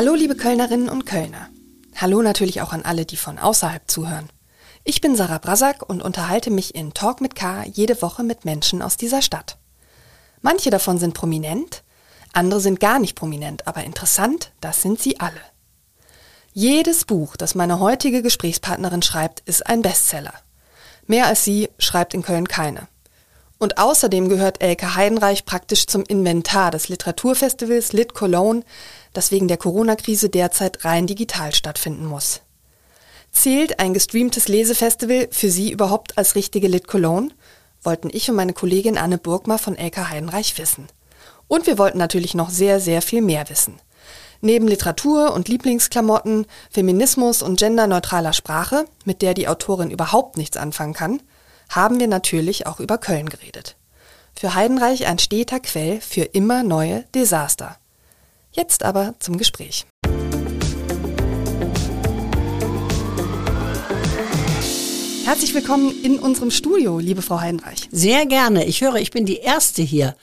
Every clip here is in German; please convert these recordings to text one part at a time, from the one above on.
Hallo liebe Kölnerinnen und Kölner. Hallo natürlich auch an alle, die von außerhalb zuhören. Ich bin Sarah Brasak und unterhalte mich in Talk mit K jede Woche mit Menschen aus dieser Stadt. Manche davon sind prominent, andere sind gar nicht prominent, aber interessant, das sind sie alle. Jedes Buch, das meine heutige Gesprächspartnerin schreibt, ist ein Bestseller. Mehr als sie schreibt in Köln keine. Und außerdem gehört Elke Heidenreich praktisch zum Inventar des Literaturfestivals Lit Cologne, das wegen der Corona-Krise derzeit rein digital stattfinden muss. Zählt ein gestreamtes Lesefestival für Sie überhaupt als richtige Lit Cologne? Wollten ich und meine Kollegin Anne Burgmar von Elke Heidenreich wissen. Und wir wollten natürlich noch sehr, sehr viel mehr wissen. Neben Literatur und Lieblingsklamotten, Feminismus und genderneutraler Sprache, mit der die Autorin überhaupt nichts anfangen kann, haben wir natürlich auch über Köln geredet. Für Heidenreich ein steter Quell für immer neue Desaster. Jetzt aber zum Gespräch. Herzlich willkommen in unserem Studio, liebe Frau Heidenreich. Sehr gerne. Ich höre, ich bin die Erste hier.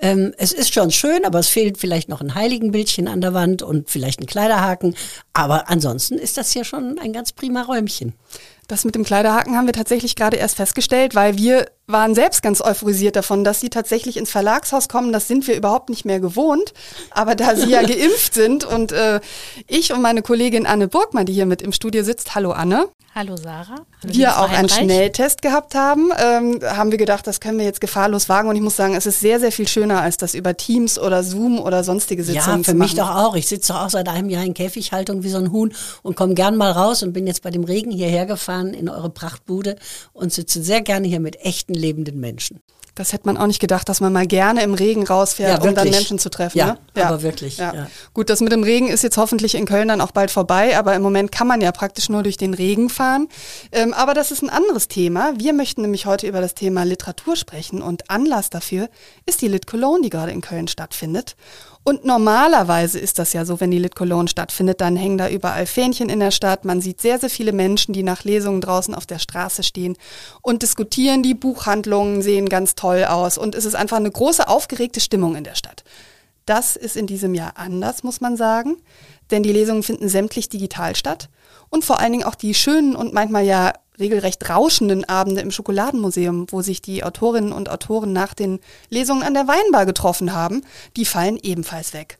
Ähm, es ist schon schön, aber es fehlt vielleicht noch ein Heiligenbildchen an der Wand und vielleicht ein Kleiderhaken. Aber ansonsten ist das hier schon ein ganz prima Räumchen. Das mit dem Kleiderhaken haben wir tatsächlich gerade erst festgestellt, weil wir waren selbst ganz euphorisiert davon, dass sie tatsächlich ins Verlagshaus kommen. Das sind wir überhaupt nicht mehr gewohnt. Aber da sie ja geimpft sind und äh, ich und meine Kollegin Anne Burgmann, die hier mit im Studio sitzt, hallo Anne. Hallo Sarah. Hallo wir auch einen Schnelltest gehabt haben, ähm, haben wir gedacht, das können wir jetzt gefahrlos wagen. Und ich muss sagen, es ist sehr, sehr viel schöner, als das über Teams oder Zoom oder sonstige Sitzungen Ja, für mich doch auch. Ich sitze doch auch seit einem Jahr in Käfighaltung wie so ein Huhn und komme gern mal raus und bin jetzt bei dem Regen hierher gefahren in eure Prachtbude und sitze sehr gerne hier mit echten lebenden Menschen. Das hätte man auch nicht gedacht, dass man mal gerne im Regen rausfährt, Ja, um dann. Menschen zu treffen. Ja, ne? aber wirklich, Ja. ja. Gut, das mit dem Regen ist jetzt hoffentlich in Köln dann auch bald vorbei, aber im Moment kann man ja praktisch nur durch den Regen fahren. Ähm, aber das ist ein anderes Thema. Wir möchten nämlich heute über das Thema Literatur sprechen und Anlass dafür ist die Lit Cologne, die gerade in Köln stattfindet. Und normalerweise ist das ja so, wenn die Lit Cologne stattfindet, dann hängen da überall Fähnchen in der Stadt. Man sieht sehr, sehr viele Menschen, die nach Lesungen draußen auf der Straße stehen und diskutieren. Die Buchhandlungen sehen ganz toll aus und es ist einfach eine große aufgeregte Stimmung in der Stadt. Das ist in diesem Jahr anders, muss man sagen, denn die Lesungen finden sämtlich digital statt und vor allen Dingen auch die schönen und manchmal ja regelrecht rauschenden Abende im Schokoladenmuseum, wo sich die Autorinnen und Autoren nach den Lesungen an der Weinbar getroffen haben, die fallen ebenfalls weg.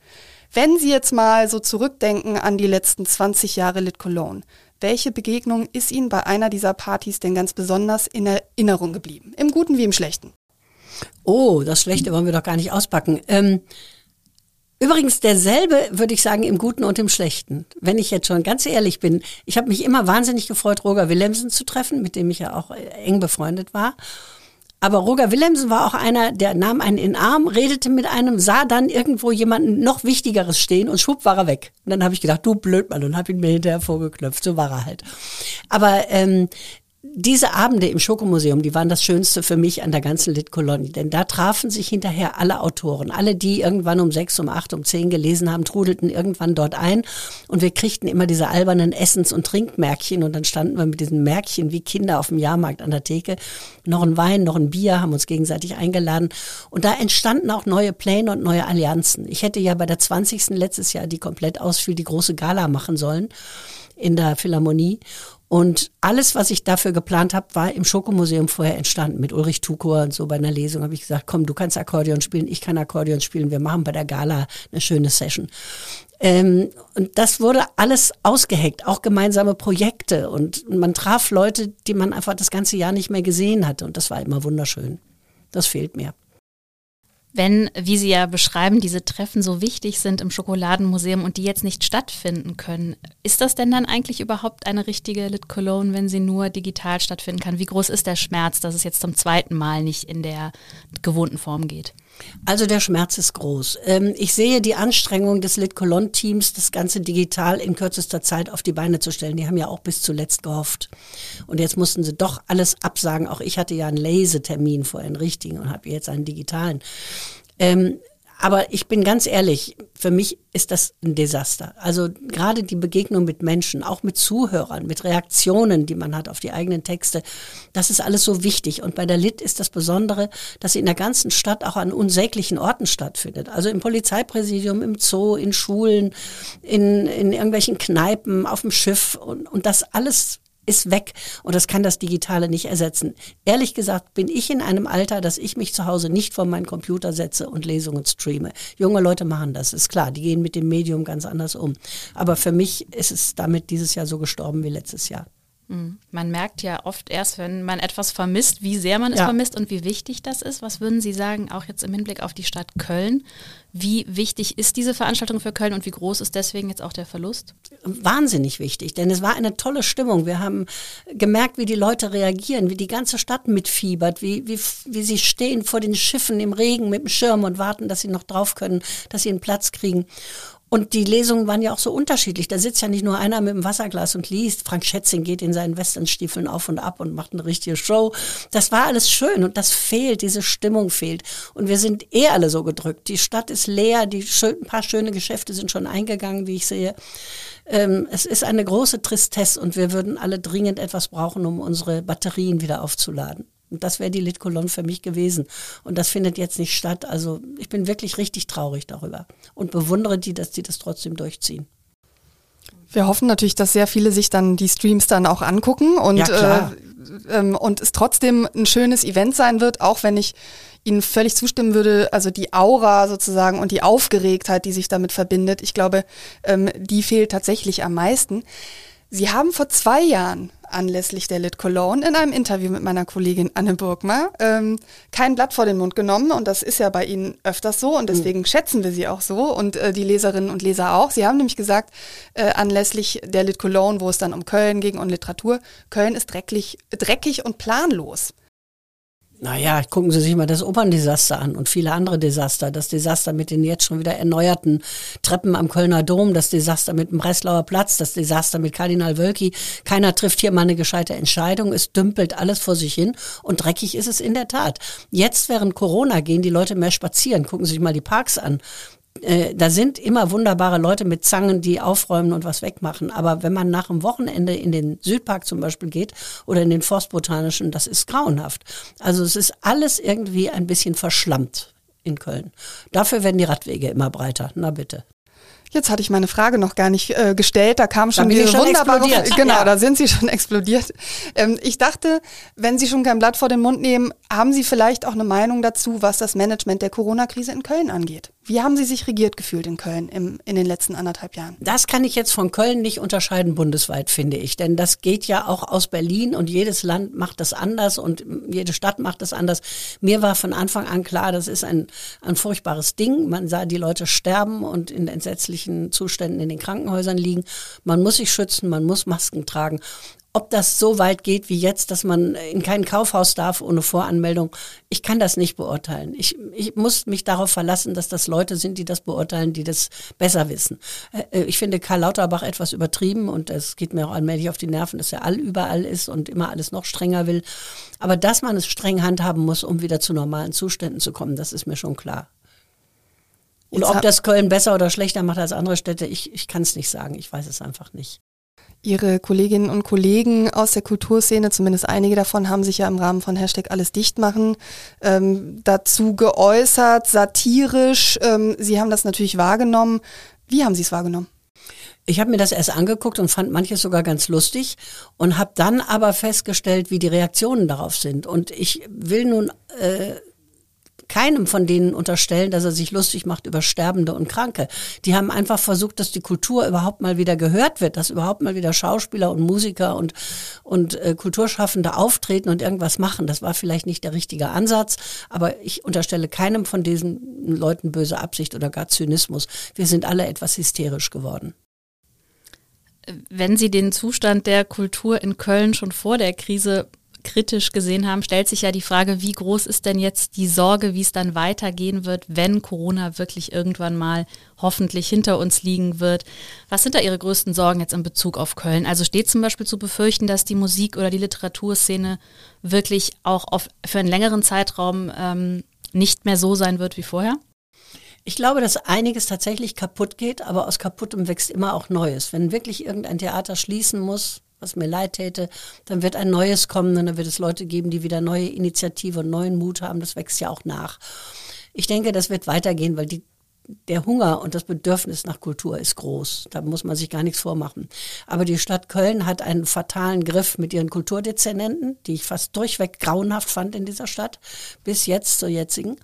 Wenn Sie jetzt mal so zurückdenken an die letzten 20 Jahre Lit Cologne, welche Begegnung ist Ihnen bei einer dieser Partys denn ganz besonders in Erinnerung geblieben? Im Guten wie im Schlechten? Oh, das Schlechte wollen wir doch gar nicht auspacken. Ähm, übrigens derselbe, würde ich sagen, im Guten und im Schlechten. Wenn ich jetzt schon ganz ehrlich bin, ich habe mich immer wahnsinnig gefreut, Roger Willemsen zu treffen, mit dem ich ja auch äh, eng befreundet war. Aber Roger Willemsen war auch einer, der nahm einen in den Arm, redete mit einem, sah dann irgendwo jemanden noch Wichtigeres stehen und schwupp war er weg. Und dann habe ich gedacht, du Blödmann, und habe ihn mir hinterher vorgeknöpft. So war er halt. Aber ähm, diese Abende im Schokomuseum, die waren das Schönste für mich an der ganzen Lit-Kolonie, denn da trafen sich hinterher alle Autoren. Alle, die irgendwann um sechs, um acht, um zehn gelesen haben, trudelten irgendwann dort ein und wir kriegten immer diese albernen Essens- und Trinkmärkchen und dann standen wir mit diesen Märkchen wie Kinder auf dem Jahrmarkt an der Theke. Noch ein Wein, noch ein Bier, haben uns gegenseitig eingeladen und da entstanden auch neue Pläne und neue Allianzen. Ich hätte ja bei der 20. letztes Jahr, die komplett ausfiel, die große Gala machen sollen in der Philharmonie. Und alles, was ich dafür geplant habe, war im Schokomuseum vorher entstanden. Mit Ulrich Tukor und so bei einer Lesung habe ich gesagt, komm, du kannst Akkordeon spielen, ich kann Akkordeon spielen, wir machen bei der Gala eine schöne Session. Ähm, und das wurde alles ausgeheckt, auch gemeinsame Projekte. Und man traf Leute, die man einfach das ganze Jahr nicht mehr gesehen hatte. Und das war immer wunderschön. Das fehlt mir. Wenn, wie Sie ja beschreiben, diese Treffen so wichtig sind im Schokoladenmuseum und die jetzt nicht stattfinden können, ist das denn dann eigentlich überhaupt eine richtige Lit Cologne, wenn sie nur digital stattfinden kann? Wie groß ist der Schmerz, dass es jetzt zum zweiten Mal nicht in der gewohnten Form geht? Also der Schmerz ist groß. Ähm, ich sehe die Anstrengung des Lit Cologne Teams, das Ganze digital in kürzester Zeit auf die Beine zu stellen. Die haben ja auch bis zuletzt gehofft. Und jetzt mussten sie doch alles absagen. Auch ich hatte ja einen Lesetermin vor einen richtigen und habe jetzt einen digitalen. Ähm, aber ich bin ganz ehrlich, für mich ist das ein Desaster. Also gerade die Begegnung mit Menschen, auch mit Zuhörern, mit Reaktionen, die man hat auf die eigenen Texte, das ist alles so wichtig. Und bei der Lit ist das Besondere, dass sie in der ganzen Stadt auch an unsäglichen Orten stattfindet. Also im Polizeipräsidium, im Zoo, in Schulen, in, in irgendwelchen Kneipen, auf dem Schiff und, und das alles ist weg und das kann das Digitale nicht ersetzen. Ehrlich gesagt bin ich in einem Alter, dass ich mich zu Hause nicht vor meinen Computer setze und Lesungen streame. Junge Leute machen das, ist klar, die gehen mit dem Medium ganz anders um. Aber für mich ist es damit dieses Jahr so gestorben wie letztes Jahr. Mhm. Man merkt ja oft erst, wenn man etwas vermisst, wie sehr man es ja. vermisst und wie wichtig das ist. Was würden Sie sagen, auch jetzt im Hinblick auf die Stadt Köln? Wie wichtig ist diese Veranstaltung für Köln und wie groß ist deswegen jetzt auch der Verlust? Wahnsinnig wichtig, denn es war eine tolle Stimmung. Wir haben gemerkt, wie die Leute reagieren, wie die ganze Stadt mitfiebert, wie, wie, wie sie stehen vor den Schiffen im Regen mit dem Schirm und warten, dass sie noch drauf können, dass sie einen Platz kriegen. Und die Lesungen waren ja auch so unterschiedlich. Da sitzt ja nicht nur einer mit dem Wasserglas und liest. Frank Schätzing geht in seinen Westernstiefeln auf und ab und macht eine richtige Show. Das war alles schön und das fehlt, diese Stimmung fehlt. Und wir sind eh alle so gedrückt. Die Stadt ist leer, die schön, ein paar schöne Geschäfte sind schon eingegangen, wie ich sehe. Ähm, es ist eine große Tristesse und wir würden alle dringend etwas brauchen, um unsere Batterien wieder aufzuladen. Und das wäre die Litkolon für mich gewesen. Und das findet jetzt nicht statt. Also ich bin wirklich richtig traurig darüber und bewundere die, dass die das trotzdem durchziehen. Wir hoffen natürlich, dass sehr viele sich dann die Streams dann auch angucken und, ja, äh, ähm, und es trotzdem ein schönes Event sein wird, auch wenn ich Ihnen völlig zustimmen würde, also die Aura sozusagen und die Aufgeregtheit, die sich damit verbindet, ich glaube, ähm, die fehlt tatsächlich am meisten. Sie haben vor zwei Jahren anlässlich der Lit Cologne in einem Interview mit meiner Kollegin Anne Burgmer ähm, kein Blatt vor den Mund genommen und das ist ja bei Ihnen öfters so und mhm. deswegen mhm. schätzen wir Sie auch so und äh, die Leserinnen und Leser auch. Sie haben nämlich gesagt, äh, anlässlich der Lit Cologne, wo es dann um Köln ging und Literatur, Köln ist dreckig, dreckig und planlos. Naja, gucken Sie sich mal das Operndesaster an und viele andere Desaster. Das Desaster mit den jetzt schon wieder erneuerten Treppen am Kölner Dom, das Desaster mit dem Breslauer Platz, das Desaster mit Kardinal Wölki. Keiner trifft hier mal eine gescheite Entscheidung. Es dümpelt alles vor sich hin und dreckig ist es in der Tat. Jetzt während Corona gehen die Leute mehr spazieren. Gucken Sie sich mal die Parks an. Äh, da sind immer wunderbare Leute mit Zangen, die aufräumen und was wegmachen. Aber wenn man nach dem Wochenende in den Südpark zum Beispiel geht oder in den Forstbotanischen, das ist grauenhaft. Also es ist alles irgendwie ein bisschen verschlammt in Köln. Dafür werden die Radwege immer breiter. Na bitte. Jetzt hatte ich meine Frage noch gar nicht äh, gestellt. Da kam schon diese schon wunderbare. Explodiert. Genau, ja. da sind Sie schon explodiert. Ähm, ich dachte, wenn Sie schon kein Blatt vor den Mund nehmen, haben Sie vielleicht auch eine Meinung dazu, was das Management der Corona-Krise in Köln angeht? Wie haben Sie sich regiert gefühlt in Köln im, in den letzten anderthalb Jahren? Das kann ich jetzt von Köln nicht unterscheiden bundesweit, finde ich. Denn das geht ja auch aus Berlin und jedes Land macht das anders und jede Stadt macht das anders. Mir war von Anfang an klar, das ist ein, ein furchtbares Ding. Man sah die Leute sterben und in entsetzlichen Zuständen in den Krankenhäusern liegen. Man muss sich schützen, man muss Masken tragen. Ob das so weit geht wie jetzt, dass man in kein Kaufhaus darf ohne Voranmeldung, ich kann das nicht beurteilen. Ich, ich muss mich darauf verlassen, dass das Leute sind, die das beurteilen, die das besser wissen. Äh, ich finde Karl Lauterbach etwas übertrieben und es geht mir auch allmählich auf die Nerven, dass er all überall ist und immer alles noch strenger will. Aber dass man es streng handhaben muss, um wieder zu normalen Zuständen zu kommen, das ist mir schon klar. Und ob das Köln besser oder schlechter macht als andere Städte, ich, ich kann es nicht sagen. Ich weiß es einfach nicht. Ihre Kolleginnen und Kollegen aus der Kulturszene, zumindest einige davon, haben sich ja im Rahmen von Hashtag alles dicht ähm, dazu geäußert, satirisch. Ähm, Sie haben das natürlich wahrgenommen. Wie haben Sie es wahrgenommen? Ich habe mir das erst angeguckt und fand manches sogar ganz lustig und habe dann aber festgestellt, wie die Reaktionen darauf sind. Und ich will nun äh, keinem von denen unterstellen, dass er sich lustig macht über Sterbende und Kranke. Die haben einfach versucht, dass die Kultur überhaupt mal wieder gehört wird, dass überhaupt mal wieder Schauspieler und Musiker und, und äh, Kulturschaffende auftreten und irgendwas machen. Das war vielleicht nicht der richtige Ansatz, aber ich unterstelle keinem von diesen Leuten böse Absicht oder gar Zynismus. Wir sind alle etwas hysterisch geworden. Wenn Sie den Zustand der Kultur in Köln schon vor der Krise kritisch gesehen haben, stellt sich ja die Frage, wie groß ist denn jetzt die Sorge, wie es dann weitergehen wird, wenn Corona wirklich irgendwann mal hoffentlich hinter uns liegen wird. Was sind da Ihre größten Sorgen jetzt in Bezug auf Köln? Also steht zum Beispiel zu befürchten, dass die Musik- oder die Literaturszene wirklich auch auf, für einen längeren Zeitraum ähm, nicht mehr so sein wird wie vorher? Ich glaube, dass einiges tatsächlich kaputt geht, aber aus kaputtem wächst immer auch Neues. Wenn wirklich irgendein Theater schließen muss, was mir leid täte, dann wird ein neues kommen und dann wird es Leute geben, die wieder neue Initiative und neuen Mut haben. Das wächst ja auch nach. Ich denke, das wird weitergehen, weil die der Hunger und das Bedürfnis nach Kultur ist groß. Da muss man sich gar nichts vormachen. Aber die Stadt Köln hat einen fatalen Griff mit ihren Kulturdezernenten, die ich fast durchweg grauenhaft fand in dieser Stadt, bis jetzt zur jetzigen.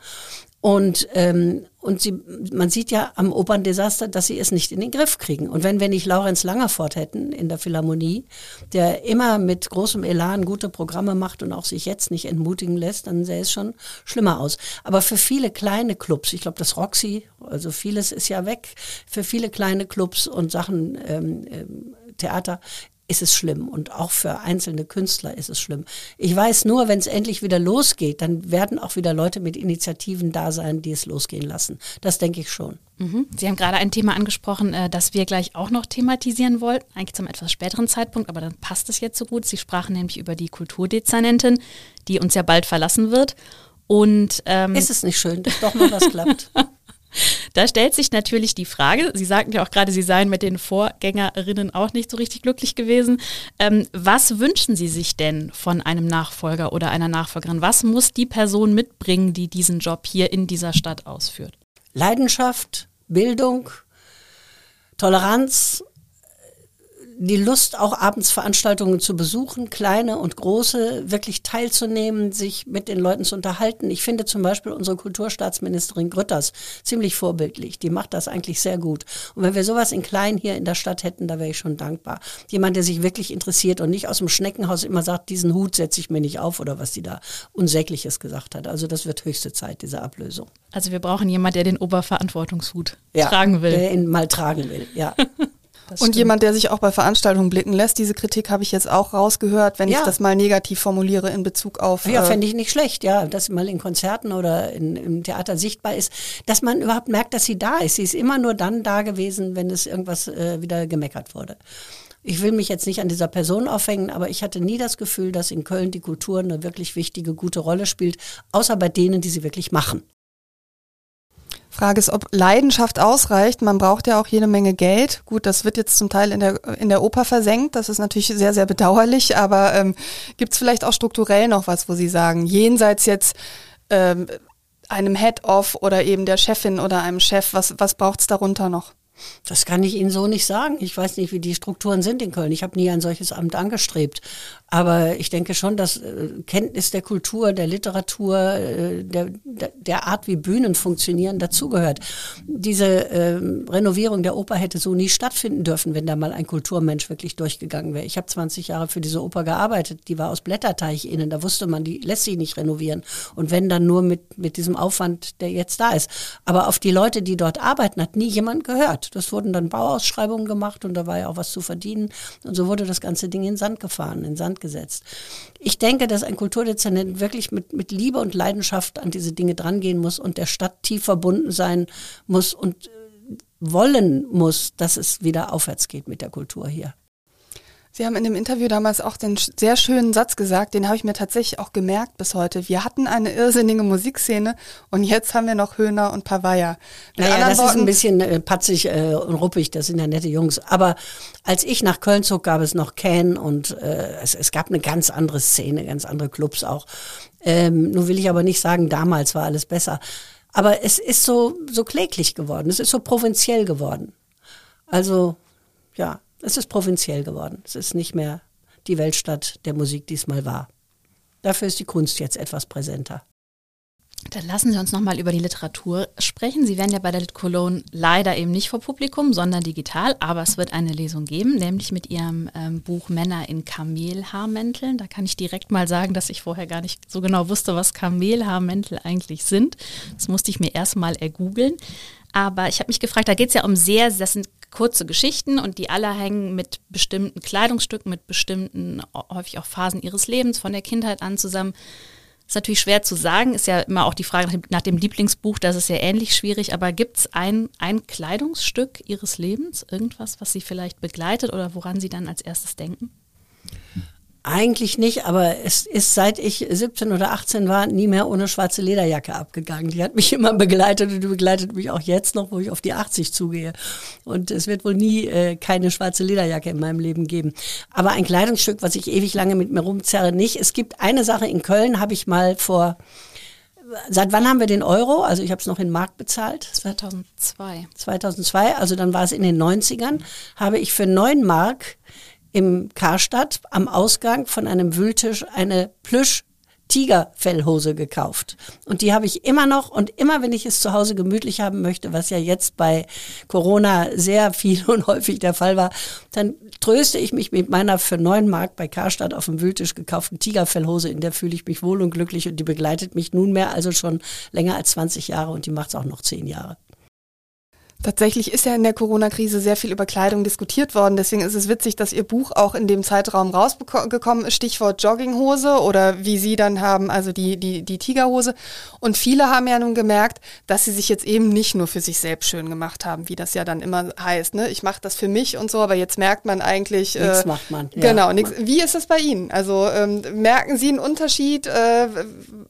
Und, ähm, und sie, man sieht ja am Operndesaster, dass sie es nicht in den Griff kriegen. Und wenn wir nicht Laurenz Langerfort hätten in der Philharmonie, der immer mit großem Elan gute Programme macht und auch sich jetzt nicht entmutigen lässt, dann sähe es schon schlimmer aus. Aber für viele kleine Clubs, ich glaube, das Roxy, also vieles ist ja weg, für viele kleine Clubs und Sachen ähm, ähm, Theater ist es schlimm und auch für einzelne Künstler ist es schlimm. Ich weiß nur, wenn es endlich wieder losgeht, dann werden auch wieder Leute mit Initiativen da sein, die es losgehen lassen. Das denke ich schon. Mhm. Sie haben gerade ein Thema angesprochen, äh, das wir gleich auch noch thematisieren wollten, eigentlich zum etwas späteren Zeitpunkt, aber dann passt es jetzt so gut. Sie sprachen nämlich über die Kulturdezernentin, die uns ja bald verlassen wird. Und ähm, ist es nicht schön, dass doch mal was klappt? Da stellt sich natürlich die Frage, Sie sagten ja auch gerade, Sie seien mit den Vorgängerinnen auch nicht so richtig glücklich gewesen. Ähm, was wünschen Sie sich denn von einem Nachfolger oder einer Nachfolgerin? Was muss die Person mitbringen, die diesen Job hier in dieser Stadt ausführt? Leidenschaft, Bildung, Toleranz, die Lust, auch abends Veranstaltungen zu besuchen, kleine und große, wirklich teilzunehmen, sich mit den Leuten zu unterhalten. Ich finde zum Beispiel unsere Kulturstaatsministerin Grütters ziemlich vorbildlich. Die macht das eigentlich sehr gut. Und wenn wir sowas in klein hier in der Stadt hätten, da wäre ich schon dankbar. Jemand, der sich wirklich interessiert und nicht aus dem Schneckenhaus immer sagt, diesen Hut setze ich mir nicht auf oder was die da Unsägliches gesagt hat. Also das wird höchste Zeit, diese Ablösung. Also wir brauchen jemanden, der den Oberverantwortungshut ja, tragen will. Der ihn mal tragen will, ja. Das und stimmt. jemand, der sich auch bei Veranstaltungen blicken lässt. Diese Kritik habe ich jetzt auch rausgehört, wenn ja. ich das mal negativ formuliere in Bezug auf. Ja, äh, fände ich nicht schlecht, ja, dass mal in Konzerten oder in, im Theater sichtbar ist, dass man überhaupt merkt, dass sie da ist. Sie ist immer nur dann da gewesen, wenn es irgendwas äh, wieder gemeckert wurde. Ich will mich jetzt nicht an dieser Person aufhängen, aber ich hatte nie das Gefühl, dass in Köln die Kultur eine wirklich wichtige, gute Rolle spielt, außer bei denen, die sie wirklich machen. Frage ist, ob Leidenschaft ausreicht. Man braucht ja auch jede Menge Geld. Gut, das wird jetzt zum Teil in der, in der Oper versenkt. Das ist natürlich sehr, sehr bedauerlich. Aber ähm, gibt es vielleicht auch strukturell noch was, wo Sie sagen, jenseits jetzt ähm, einem Head-Off oder eben der Chefin oder einem Chef, was, was braucht es darunter noch? Das kann ich Ihnen so nicht sagen. Ich weiß nicht, wie die Strukturen sind in Köln. Ich habe nie ein solches Amt angestrebt. Aber ich denke schon, dass äh, Kenntnis der Kultur, der Literatur, äh, der, der Art, wie Bühnen funktionieren, dazugehört. Diese äh, Renovierung der Oper hätte so nie stattfinden dürfen, wenn da mal ein Kulturmensch wirklich durchgegangen wäre. Ich habe 20 Jahre für diese Oper gearbeitet. Die war aus Blätterteich innen. Da wusste man, die lässt sich nicht renovieren. Und wenn dann nur mit, mit diesem Aufwand, der jetzt da ist. Aber auf die Leute, die dort arbeiten, hat nie jemand gehört. Das wurden dann Bauausschreibungen gemacht und da war ja auch was zu verdienen. Und so wurde das ganze Ding in Sand gefahren, in Sand gesetzt. Ich denke, dass ein Kulturdezernent wirklich mit, mit Liebe und Leidenschaft an diese Dinge drangehen muss und der Stadt tief verbunden sein muss und wollen muss, dass es wieder aufwärts geht mit der Kultur hier. Sie haben in dem Interview damals auch den sehr schönen Satz gesagt, den habe ich mir tatsächlich auch gemerkt bis heute. Wir hatten eine irrsinnige Musikszene und jetzt haben wir noch Höhner und Pavaya. naja, das Worten, ist ein bisschen äh, patzig äh, und ruppig, das sind ja nette Jungs. Aber als ich nach Köln zog, gab es noch Can und äh, es, es gab eine ganz andere Szene, ganz andere Clubs auch. Ähm, nun will ich aber nicht sagen, damals war alles besser. Aber es ist so, so kläglich geworden, es ist so provinziell geworden. Also, ja, es ist provinziell geworden. Es ist nicht mehr die Weltstadt der Musik diesmal war. Dafür ist die Kunst jetzt etwas präsenter. Dann lassen Sie uns nochmal über die Literatur sprechen. Sie werden ja bei der Lit Cologne leider eben nicht vor Publikum, sondern digital, aber es wird eine Lesung geben, nämlich mit Ihrem ähm, Buch Männer in Kamelhaarmänteln. Da kann ich direkt mal sagen, dass ich vorher gar nicht so genau wusste, was Kamelhaarmäntel eigentlich sind. Das musste ich mir erstmal ergoogeln. Aber ich habe mich gefragt, da geht es ja um sehr, das sind kurze Geschichten und die alle hängen mit bestimmten Kleidungsstücken, mit bestimmten, häufig auch Phasen ihres Lebens, von der Kindheit an zusammen. Ist natürlich schwer zu sagen, ist ja immer auch die Frage nach dem, nach dem Lieblingsbuch, das ist ja ähnlich schwierig, aber gibt es ein, ein Kleidungsstück Ihres Lebens, irgendwas, was Sie vielleicht begleitet oder woran Sie dann als erstes denken? Eigentlich nicht, aber es ist seit ich 17 oder 18 war nie mehr ohne schwarze Lederjacke abgegangen. Die hat mich immer begleitet und die begleitet mich auch jetzt noch, wo ich auf die 80 zugehe. Und es wird wohl nie äh, keine schwarze Lederjacke in meinem Leben geben. Aber ein Kleidungsstück, was ich ewig lange mit mir rumzerre, nicht. Es gibt eine Sache in Köln, habe ich mal vor Seit wann haben wir den Euro? Also ich habe es noch in Mark bezahlt. 2002. 2002, also dann war es in den 90ern, habe ich für 9 Mark im Karstadt am Ausgang von einem Wühltisch eine Plüsch Tigerfellhose gekauft. Und die habe ich immer noch und immer, wenn ich es zu Hause gemütlich haben möchte, was ja jetzt bei Corona sehr viel und häufig der Fall war, dann tröste ich mich mit meiner für neun Mark bei Karstadt auf dem Wühltisch gekauften Tigerfellhose, in der fühle ich mich wohl und glücklich und die begleitet mich nunmehr also schon länger als 20 Jahre und die macht es auch noch zehn Jahre. Tatsächlich ist ja in der Corona-Krise sehr viel über Kleidung diskutiert worden. Deswegen ist es witzig, dass Ihr Buch auch in dem Zeitraum rausgekommen ist. Stichwort Jogginghose oder wie Sie dann haben, also die, die, die Tigerhose. Und viele haben ja nun gemerkt, dass sie sich jetzt eben nicht nur für sich selbst schön gemacht haben, wie das ja dann immer heißt. Ne? Ich mache das für mich und so, aber jetzt merkt man eigentlich. Nichts äh, macht man. Ja. Genau. Nix. Wie ist das bei Ihnen? Also ähm, merken Sie einen Unterschied, äh,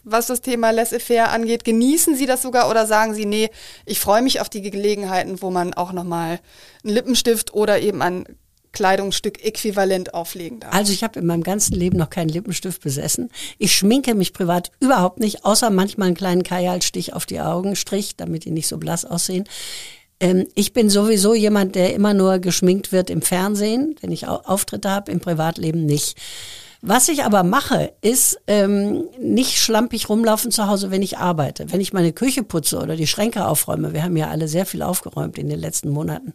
was das Thema Laissez-faire angeht? Genießen Sie das sogar oder sagen Sie, nee, ich freue mich auf die Gelegenheit, Möglichkeiten, wo man auch nochmal einen Lippenstift oder eben ein Kleidungsstück äquivalent auflegen darf. Also ich habe in meinem ganzen Leben noch keinen Lippenstift besessen. Ich schminke mich privat überhaupt nicht, außer manchmal einen kleinen Kajalstich auf die Augenstrich, damit die nicht so blass aussehen. Ähm, ich bin sowieso jemand, der immer nur geschminkt wird im Fernsehen, wenn ich Auftritte habe, im Privatleben nicht. Was ich aber mache, ist ähm, nicht schlampig rumlaufen zu Hause, wenn ich arbeite. Wenn ich meine Küche putze oder die Schränke aufräume, wir haben ja alle sehr viel aufgeräumt in den letzten Monaten,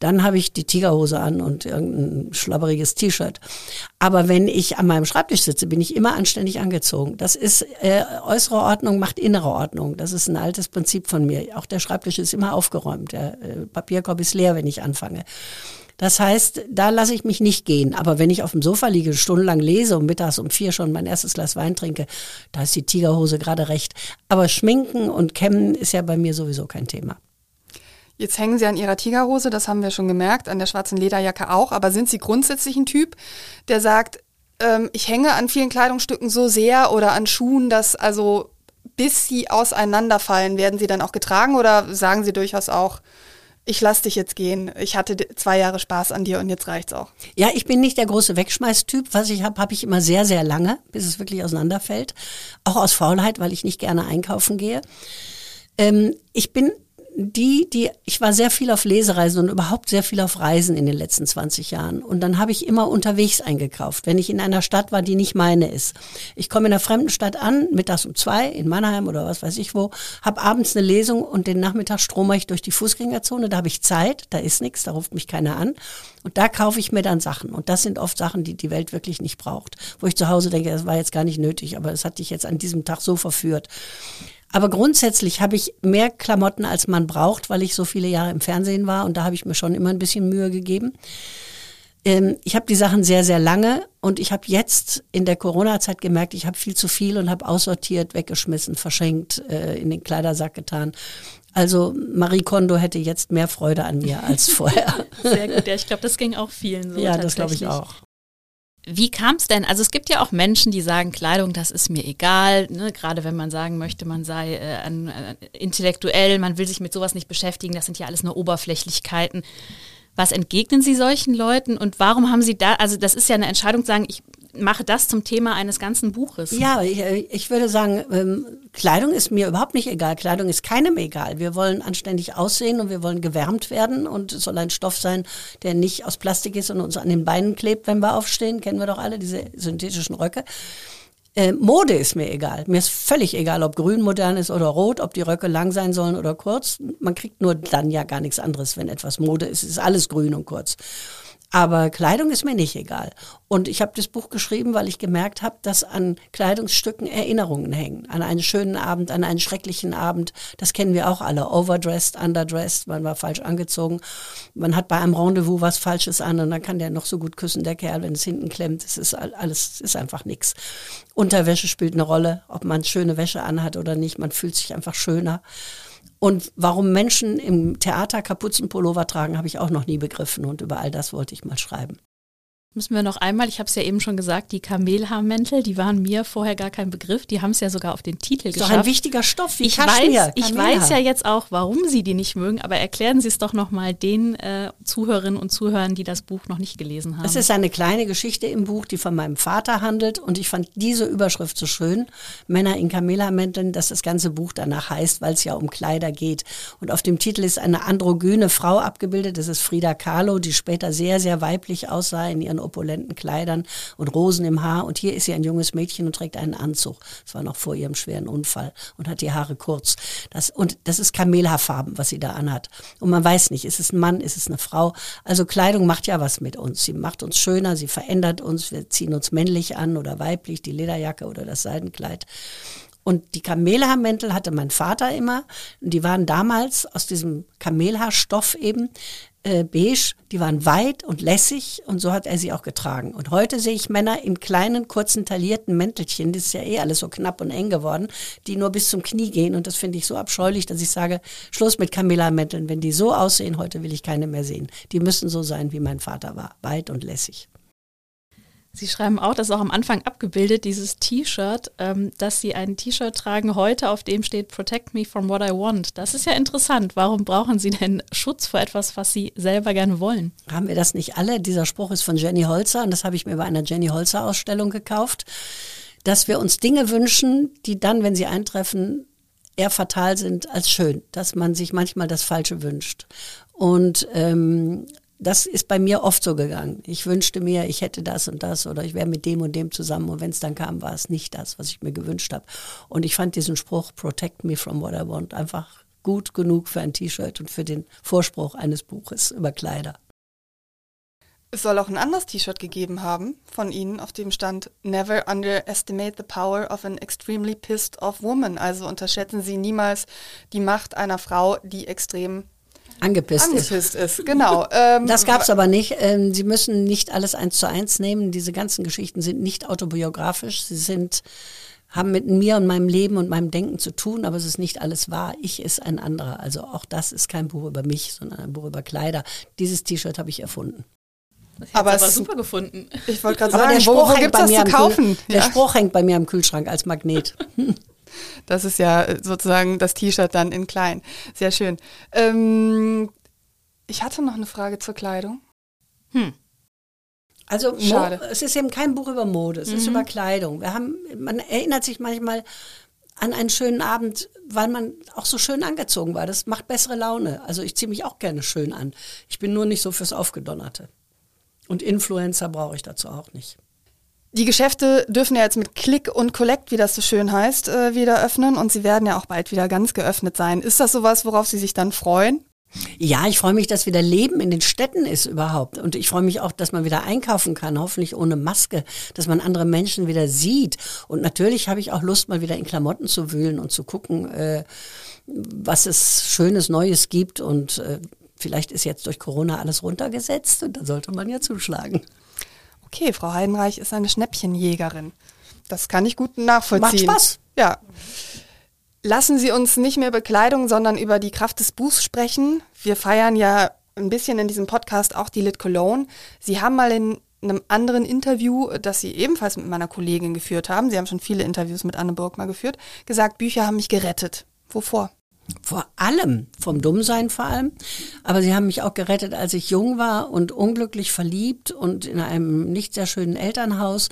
dann habe ich die Tigerhose an und irgendein schlabberiges T-Shirt. Aber wenn ich an meinem Schreibtisch sitze, bin ich immer anständig angezogen. Das ist äh, äußere Ordnung macht innere Ordnung. Das ist ein altes Prinzip von mir. Auch der Schreibtisch ist immer aufgeräumt. Der äh, Papierkorb ist leer, wenn ich anfange. Das heißt, da lasse ich mich nicht gehen. Aber wenn ich auf dem Sofa liege, stundenlang lese und mittags um vier schon mein erstes Glas Wein trinke, da ist die Tigerhose gerade recht. Aber Schminken und Kämmen ist ja bei mir sowieso kein Thema. Jetzt hängen Sie an Ihrer Tigerhose, das haben wir schon gemerkt, an der schwarzen Lederjacke auch. Aber sind Sie grundsätzlich ein Typ, der sagt, ähm, ich hänge an vielen Kleidungsstücken so sehr oder an Schuhen, dass also bis sie auseinanderfallen, werden sie dann auch getragen oder sagen Sie durchaus auch, ich lass dich jetzt gehen. Ich hatte zwei Jahre Spaß an dir und jetzt reicht's auch. Ja, ich bin nicht der große Wegschmeißtyp. Was ich habe, habe ich immer sehr, sehr lange, bis es wirklich auseinanderfällt. Auch aus Faulheit, weil ich nicht gerne einkaufen gehe. Ähm, ich bin die, die, ich war sehr viel auf Lesereisen und überhaupt sehr viel auf Reisen in den letzten 20 Jahren. Und dann habe ich immer unterwegs eingekauft, wenn ich in einer Stadt war, die nicht meine ist. Ich komme in einer fremden Stadt an, mittags um zwei in Mannheim oder was weiß ich wo, habe abends eine Lesung und den Nachmittag strome ich durch die Fußgängerzone. Da habe ich Zeit, da ist nichts, da ruft mich keiner an. Und da kaufe ich mir dann Sachen. Und das sind oft Sachen, die die Welt wirklich nicht braucht. Wo ich zu Hause denke, das war jetzt gar nicht nötig, aber es hat dich jetzt an diesem Tag so verführt. Aber grundsätzlich habe ich mehr Klamotten, als man braucht, weil ich so viele Jahre im Fernsehen war und da habe ich mir schon immer ein bisschen Mühe gegeben. Ähm, ich habe die Sachen sehr, sehr lange und ich habe jetzt in der Corona-Zeit gemerkt, ich habe viel zu viel und habe aussortiert, weggeschmissen, verschenkt, äh, in den Kleidersack getan. Also Marie Kondo hätte jetzt mehr Freude an mir als vorher. Sehr gut, ja, ich glaube, das ging auch vielen so. Ja, das glaube ich auch. Wie kam es denn? Also es gibt ja auch Menschen, die sagen, Kleidung, das ist mir egal. Ne? Gerade wenn man sagen möchte, man sei äh, an, äh, intellektuell, man will sich mit sowas nicht beschäftigen. Das sind ja alles nur Oberflächlichkeiten. Was entgegnen Sie solchen Leuten und warum haben Sie da, also das ist ja eine Entscheidung zu sagen, ich mache das zum Thema eines ganzen Buches. Ja, ich, ich würde sagen, ähm, Kleidung ist mir überhaupt nicht egal. Kleidung ist keinem egal. Wir wollen anständig aussehen und wir wollen gewärmt werden und es soll ein Stoff sein, der nicht aus Plastik ist und uns an den Beinen klebt, wenn wir aufstehen. Kennen wir doch alle diese synthetischen Röcke. Äh, Mode ist mir egal. Mir ist völlig egal, ob grün modern ist oder rot, ob die Röcke lang sein sollen oder kurz. Man kriegt nur dann ja gar nichts anderes, wenn etwas Mode ist. Es ist alles grün und kurz. Aber Kleidung ist mir nicht egal. Und ich habe das Buch geschrieben, weil ich gemerkt habe, dass an Kleidungsstücken Erinnerungen hängen. An einen schönen Abend, an einen schrecklichen Abend. Das kennen wir auch alle. Overdressed, underdressed, man war falsch angezogen. Man hat bei einem Rendezvous was Falsches an und dann kann der noch so gut küssen, der Kerl, wenn es hinten klemmt. Es ist alles, ist einfach nichts. Unterwäsche spielt eine Rolle, ob man schöne Wäsche anhat oder nicht. Man fühlt sich einfach schöner. Und warum Menschen im Theater Kapuzenpullover tragen, habe ich auch noch nie begriffen. Und über all das wollte ich mal schreiben. Müssen wir noch einmal, ich habe es ja eben schon gesagt, die Kamelhaarmäntel, die waren mir vorher gar kein Begriff, die haben es ja sogar auf den Titel geschafft. Doch ein wichtiger Stoff, wie ich Kaschmir, weiß, ich weiß ja jetzt auch, warum Sie die nicht mögen, aber erklären Sie es doch nochmal den äh, Zuhörerinnen und Zuhörern, die das Buch noch nicht gelesen haben. Es ist eine kleine Geschichte im Buch, die von meinem Vater handelt und ich fand diese Überschrift so schön, Männer in Kamelhaarmänteln, dass das ganze Buch danach heißt, weil es ja um Kleider geht. Und auf dem Titel ist eine androgyne Frau abgebildet, das ist Frida Kahlo, die später sehr, sehr weiblich aussah in ihren opulenten Kleidern und Rosen im Haar. Und hier ist sie ein junges Mädchen und trägt einen Anzug. Das war noch vor ihrem schweren Unfall und hat die Haare kurz. Das, und das ist Kamelhaarfarben, was sie da anhat. Und man weiß nicht, ist es ein Mann, ist es eine Frau. Also Kleidung macht ja was mit uns. Sie macht uns schöner, sie verändert uns. Wir ziehen uns männlich an oder weiblich, die Lederjacke oder das Seidenkleid. Und die Kamelhaarmäntel hatte mein Vater immer. Und die waren damals aus diesem Kamelhaarstoff eben äh, beige. Die waren weit und lässig und so hat er sie auch getragen. Und heute sehe ich Männer in kleinen, kurzen, taillierten Mäntelchen, das ist ja eh alles so knapp und eng geworden, die nur bis zum Knie gehen. Und das finde ich so abscheulich, dass ich sage, Schluss mit Kamelhaarmänteln. Wenn die so aussehen, heute will ich keine mehr sehen. Die müssen so sein, wie mein Vater war. Weit und lässig. Sie schreiben auch, das ist auch am Anfang abgebildet, dieses T-Shirt, ähm, dass Sie ein T-Shirt tragen heute, auf dem steht Protect me from what I want. Das ist ja interessant. Warum brauchen Sie denn Schutz vor etwas, was Sie selber gerne wollen? Haben wir das nicht alle? Dieser Spruch ist von Jenny Holzer und das habe ich mir bei einer Jenny Holzer Ausstellung gekauft, dass wir uns Dinge wünschen, die dann, wenn sie eintreffen, eher fatal sind als schön, dass man sich manchmal das Falsche wünscht. Und ähm, das ist bei mir oft so gegangen. Ich wünschte mir, ich hätte das und das oder ich wäre mit dem und dem zusammen und wenn es dann kam, war es nicht das, was ich mir gewünscht habe. Und ich fand diesen Spruch, protect me from what I want, einfach gut genug für ein T-Shirt und für den Vorspruch eines Buches über Kleider. Es soll auch ein anderes T-Shirt gegeben haben von Ihnen, auf dem stand Never underestimate the power of an extremely pissed off woman. Also unterschätzen Sie niemals die Macht einer Frau, die extrem angepisst, angepisst ist. ist. Genau. Ähm, das gab es aber nicht. Ähm, Sie müssen nicht alles eins zu eins nehmen. Diese ganzen Geschichten sind nicht autobiografisch. Sie sind haben mit mir und meinem Leben und meinem Denken zu tun, aber es ist nicht alles wahr. Ich ist ein anderer. Also auch das ist kein Buch über mich, sondern ein Buch über Kleider. Dieses T-Shirt habe ich erfunden. aber, aber super gefunden. Ich wollte gerade sagen, der Spruch wo, wo gibt es das zu kaufen? Der Spruch hängt bei mir am Kühlschrank als Magnet. Das ist ja sozusagen das T-Shirt dann in klein. Sehr schön. Ähm, ich hatte noch eine Frage zur Kleidung. Hm. Also Schade. es ist eben kein Buch über Mode, es mhm. ist über Kleidung. Wir haben, man erinnert sich manchmal an einen schönen Abend, weil man auch so schön angezogen war. Das macht bessere Laune. Also ich ziehe mich auch gerne schön an. Ich bin nur nicht so fürs Aufgedonnerte. Und Influencer brauche ich dazu auch nicht. Die Geschäfte dürfen ja jetzt mit Click und Collect, wie das so schön heißt, äh, wieder öffnen und sie werden ja auch bald wieder ganz geöffnet sein. Ist das sowas, worauf Sie sich dann freuen? Ja, ich freue mich, dass wieder Leben in den Städten ist überhaupt. Und ich freue mich auch, dass man wieder einkaufen kann, hoffentlich ohne Maske, dass man andere Menschen wieder sieht. Und natürlich habe ich auch Lust, mal wieder in Klamotten zu wühlen und zu gucken, äh, was es Schönes, Neues gibt. Und äh, vielleicht ist jetzt durch Corona alles runtergesetzt und da sollte man ja zuschlagen okay, Frau Heidenreich ist eine Schnäppchenjägerin. Das kann ich gut nachvollziehen. Macht Spaß. Ja. Lassen Sie uns nicht mehr über Kleidung, sondern über die Kraft des Buchs sprechen. Wir feiern ja ein bisschen in diesem Podcast auch die Lit Cologne. Sie haben mal in einem anderen Interview, das Sie ebenfalls mit meiner Kollegin geführt haben, Sie haben schon viele Interviews mit Anne Burg mal geführt, gesagt, Bücher haben mich gerettet. Wovor? Vor allem, vom Dummsein vor allem. Aber sie haben mich auch gerettet, als ich jung war und unglücklich verliebt und in einem nicht sehr schönen Elternhaus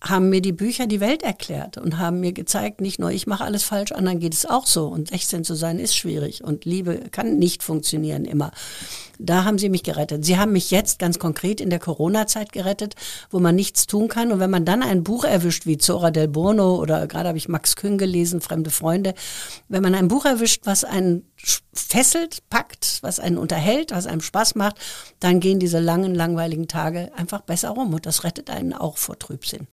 haben mir die Bücher die Welt erklärt und haben mir gezeigt, nicht nur ich mache alles falsch, anderen geht es auch so. Und 16 zu sein ist schwierig und Liebe kann nicht funktionieren immer. Da haben sie mich gerettet. Sie haben mich jetzt ganz konkret in der Corona-Zeit gerettet, wo man nichts tun kann. Und wenn man dann ein Buch erwischt, wie Zora del Bono oder gerade habe ich Max Küng gelesen, Fremde Freunde, wenn man ein Buch erwischt, was einen fesselt, packt, was einen unterhält, was einem Spaß macht, dann gehen diese langen, langweiligen Tage einfach besser rum. Und das rettet einen auch vor Trübsinn.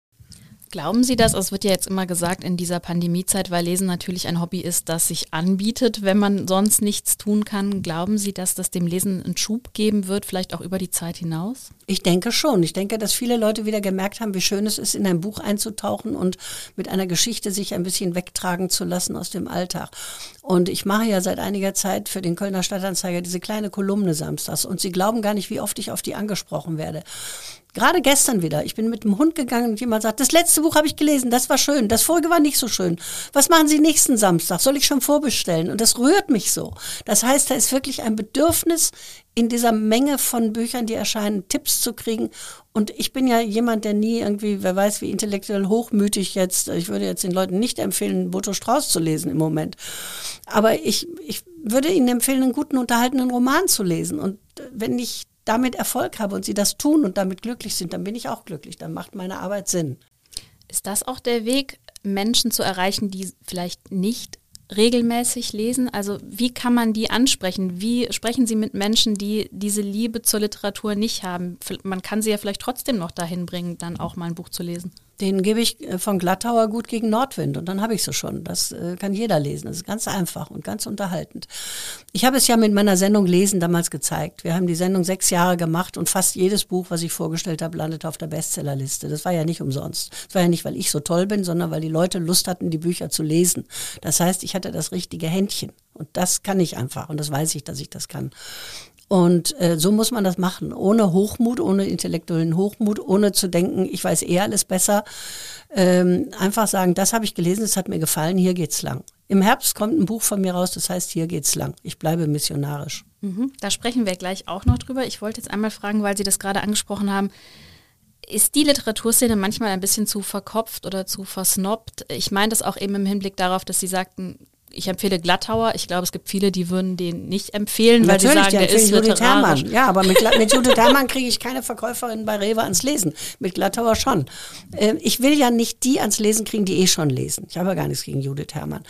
Glauben Sie das? Es wird ja jetzt immer gesagt in dieser Pandemiezeit, weil Lesen natürlich ein Hobby ist, das sich anbietet, wenn man sonst nichts tun kann. Glauben Sie, dass das dem Lesen einen Schub geben wird, vielleicht auch über die Zeit hinaus? Ich denke schon. Ich denke, dass viele Leute wieder gemerkt haben, wie schön es ist, in ein Buch einzutauchen und mit einer Geschichte sich ein bisschen wegtragen zu lassen aus dem Alltag. Und ich mache ja seit einiger Zeit für den Kölner Stadtanzeiger diese kleine Kolumne samstags und Sie glauben gar nicht, wie oft ich auf die angesprochen werde Gerade gestern wieder. Ich bin mit dem Hund gegangen und jemand sagt, das letzte Buch habe ich gelesen, das war schön, das vorige war nicht so schön. Was machen Sie nächsten Samstag? Soll ich schon vorbestellen? Und das rührt mich so. Das heißt, da ist wirklich ein Bedürfnis, in dieser Menge von Büchern, die erscheinen, Tipps zu kriegen. Und ich bin ja jemand, der nie irgendwie, wer weiß, wie intellektuell hochmütig jetzt, ich würde jetzt den Leuten nicht empfehlen, Boto Strauß zu lesen im Moment. Aber ich, ich würde Ihnen empfehlen, einen guten, unterhaltenden Roman zu lesen. Und wenn ich damit Erfolg habe und sie das tun und damit glücklich sind, dann bin ich auch glücklich. Dann macht meine Arbeit Sinn. Ist das auch der Weg, Menschen zu erreichen, die vielleicht nicht regelmäßig lesen? Also wie kann man die ansprechen? Wie sprechen Sie mit Menschen, die diese Liebe zur Literatur nicht haben? Man kann sie ja vielleicht trotzdem noch dahin bringen, dann auch mal ein Buch zu lesen. Den gebe ich äh, von Glattauer gut gegen Nordwind und dann habe ich sie schon. Das äh, kann jeder lesen. Das ist ganz einfach und ganz unterhaltend. Ich habe es ja mit meiner Sendung Lesen damals gezeigt. Wir haben die Sendung sechs Jahre gemacht und fast jedes Buch, was ich vorgestellt habe, landete auf der Bestsellerliste. Das war ja nicht umsonst. Das war ja nicht, weil ich so toll bin, sondern weil die Leute Lust hatten, die Bücher zu lesen. Das heißt, ich hatte das richtige Händchen. Und das kann ich einfach und das weiß ich, dass ich das kann. Und äh, so muss man das machen, ohne Hochmut, ohne intellektuellen Hochmut, ohne zu denken, ich weiß eh alles besser. Ähm, einfach sagen, das habe ich gelesen, das hat mir gefallen, hier geht's lang. Im Herbst kommt ein Buch von mir raus, das heißt, hier geht's lang. Ich bleibe missionarisch. Mhm, da sprechen wir gleich auch noch drüber. Ich wollte jetzt einmal fragen, weil Sie das gerade angesprochen haben, ist die Literaturszene manchmal ein bisschen zu verkopft oder zu versnobbt? Ich meine das auch eben im Hinblick darauf, dass Sie sagten, ich empfehle Glattauer. Ich glaube, es gibt viele, die würden den nicht empfehlen, weil Natürlich, sie sagen, der ist Judith Herrmann. Ja, aber mit, mit Judith Herrmann kriege ich keine Verkäuferin bei Rewe ans Lesen. Mit Glattauer schon. Ähm, ich will ja nicht die ans Lesen kriegen, die eh schon lesen. Ich habe ja gar nichts gegen Judith Herrmann.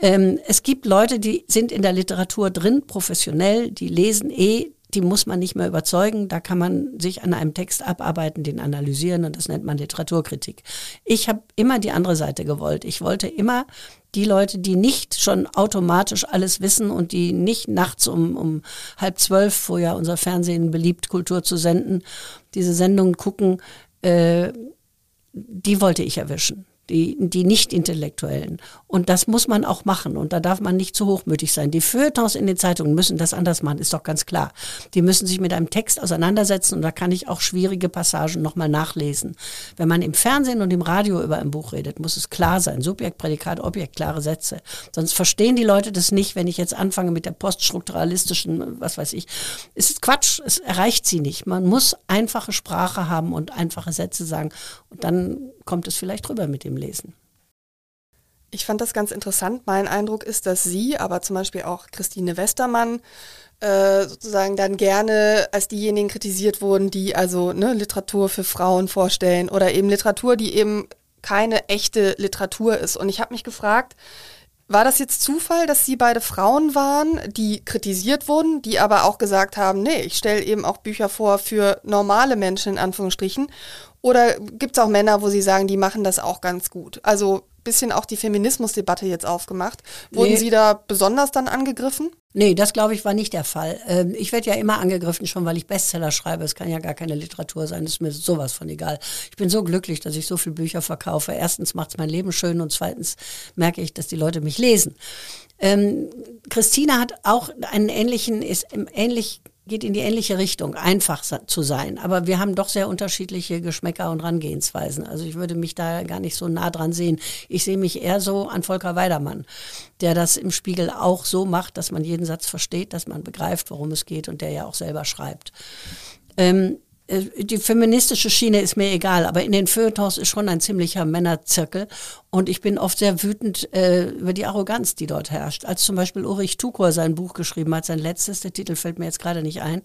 Ähm, es gibt Leute, die sind in der Literatur drin, professionell, die lesen eh, die muss man nicht mehr überzeugen. Da kann man sich an einem Text abarbeiten, den analysieren und das nennt man Literaturkritik. Ich habe immer die andere Seite gewollt. Ich wollte immer die Leute, die nicht schon automatisch alles wissen und die nicht nachts um, um halb zwölf, wo ja unser Fernsehen beliebt, Kultur zu senden, diese Sendungen gucken, äh, die wollte ich erwischen die, die Nicht-Intellektuellen. Und das muss man auch machen. Und da darf man nicht zu hochmütig sein. Die Feuilletons in den Zeitungen müssen das anders machen, ist doch ganz klar. Die müssen sich mit einem Text auseinandersetzen und da kann ich auch schwierige Passagen nochmal nachlesen. Wenn man im Fernsehen und im Radio über ein Buch redet, muss es klar sein. Subjekt, Prädikat, Objekt, klare Sätze. Sonst verstehen die Leute das nicht, wenn ich jetzt anfange mit der poststrukturalistischen, was weiß ich. Es ist Quatsch. Es erreicht sie nicht. Man muss einfache Sprache haben und einfache Sätze sagen. Und dann kommt es vielleicht rüber mit dem Lesen. Ich fand das ganz interessant. Mein Eindruck ist, dass Sie, aber zum Beispiel auch Christine Westermann, äh, sozusagen dann gerne als diejenigen kritisiert wurden, die also ne, Literatur für Frauen vorstellen oder eben Literatur, die eben keine echte Literatur ist. Und ich habe mich gefragt, war das jetzt Zufall, dass Sie beide Frauen waren, die kritisiert wurden, die aber auch gesagt haben, nee, ich stelle eben auch Bücher vor für normale Menschen in Anführungsstrichen? Oder gibt es auch Männer, wo Sie sagen, die machen das auch ganz gut? Also bisschen auch die Feminismusdebatte jetzt aufgemacht. Wurden nee. Sie da besonders dann angegriffen? Nee, das glaube ich war nicht der Fall. Ähm, ich werde ja immer angegriffen, schon weil ich Bestseller schreibe. Es kann ja gar keine Literatur sein, das ist mir sowas von egal. Ich bin so glücklich, dass ich so viele Bücher verkaufe. Erstens macht es mein Leben schön und zweitens merke ich, dass die Leute mich lesen. Ähm, Christina hat auch einen ähnlichen, ist ähnlich geht in die ähnliche Richtung, einfach zu sein. Aber wir haben doch sehr unterschiedliche Geschmäcker und Rangehensweisen. Also ich würde mich da gar nicht so nah dran sehen. Ich sehe mich eher so an Volker Weidermann, der das im Spiegel auch so macht, dass man jeden Satz versteht, dass man begreift, worum es geht und der ja auch selber schreibt. Ähm, äh, die feministische Schiene ist mir egal, aber in den Feuilletons ist schon ein ziemlicher Männerzirkel und ich bin oft sehr wütend äh, über die Arroganz, die dort herrscht. Als zum Beispiel Ulrich Tukor sein Buch geschrieben hat, sein letztes, der Titel fällt mir jetzt gerade nicht ein,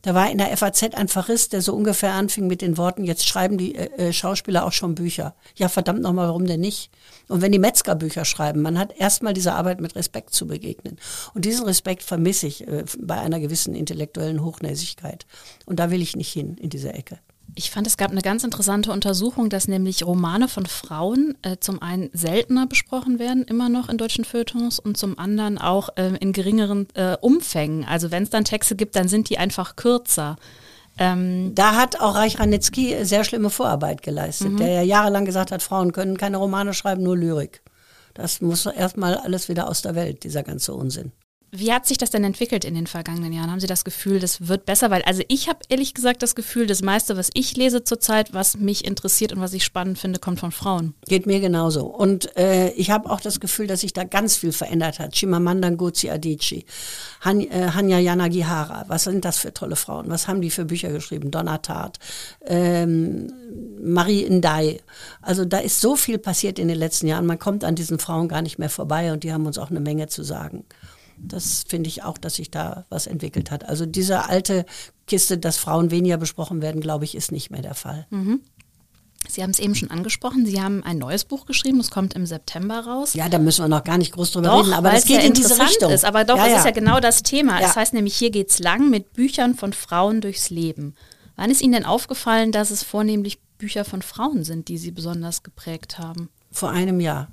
da war in der FAZ ein Verriss, der so ungefähr anfing mit den Worten, jetzt schreiben die äh, äh Schauspieler auch schon Bücher. Ja, verdammt nochmal, warum denn nicht? Und wenn die Metzger Bücher schreiben, man hat erstmal dieser Arbeit mit Respekt zu begegnen. Und diesen Respekt vermisse ich äh, bei einer gewissen intellektuellen Hochnäsigkeit. Und da will ich nicht hin in diese Ecke. Ich fand, es gab eine ganz interessante Untersuchung, dass nämlich Romane von Frauen äh, zum einen seltener besprochen werden, immer noch in deutschen Feuilletons, und zum anderen auch äh, in geringeren äh, Umfängen. Also wenn es dann Texte gibt, dann sind die einfach kürzer. Ähm da hat auch Reich Ranitzky sehr schlimme Vorarbeit geleistet, mhm. der ja jahrelang gesagt hat, Frauen können keine Romane schreiben, nur Lyrik. Das muss erstmal alles wieder aus der Welt, dieser ganze Unsinn. Wie hat sich das denn entwickelt in den vergangenen Jahren? Haben Sie das Gefühl, das wird besser? Weil, also ich habe ehrlich gesagt das Gefühl, das meiste, was ich lese zurzeit, was mich interessiert und was ich spannend finde, kommt von Frauen. Geht mir genauso. Und äh, ich habe auch das Gefühl, dass sich da ganz viel verändert hat. Chimamanda Ngozi Adichie, Han, äh, Hanya Yanagihara, was sind das für tolle Frauen? Was haben die für Bücher geschrieben? Donna Tartt, ähm, Marie Ndai. Also da ist so viel passiert in den letzten Jahren. Man kommt an diesen Frauen gar nicht mehr vorbei und die haben uns auch eine Menge zu sagen. Das finde ich auch, dass sich da was entwickelt hat. Also diese alte Kiste, dass Frauen weniger besprochen werden, glaube ich, ist nicht mehr der Fall. Mhm. Sie haben es eben schon angesprochen. Sie haben ein neues Buch geschrieben. Es kommt im September raus. Ja, da müssen wir noch gar nicht groß drüber doch, reden, aber das geht ja in diese Richtung. Ist. Aber doch, ja, es ja. ist ja genau das Thema. Ja. Das heißt nämlich, hier geht's lang mit Büchern von Frauen durchs Leben. Wann ist Ihnen denn aufgefallen, dass es vornehmlich Bücher von Frauen sind, die Sie besonders geprägt haben? Vor einem Jahr.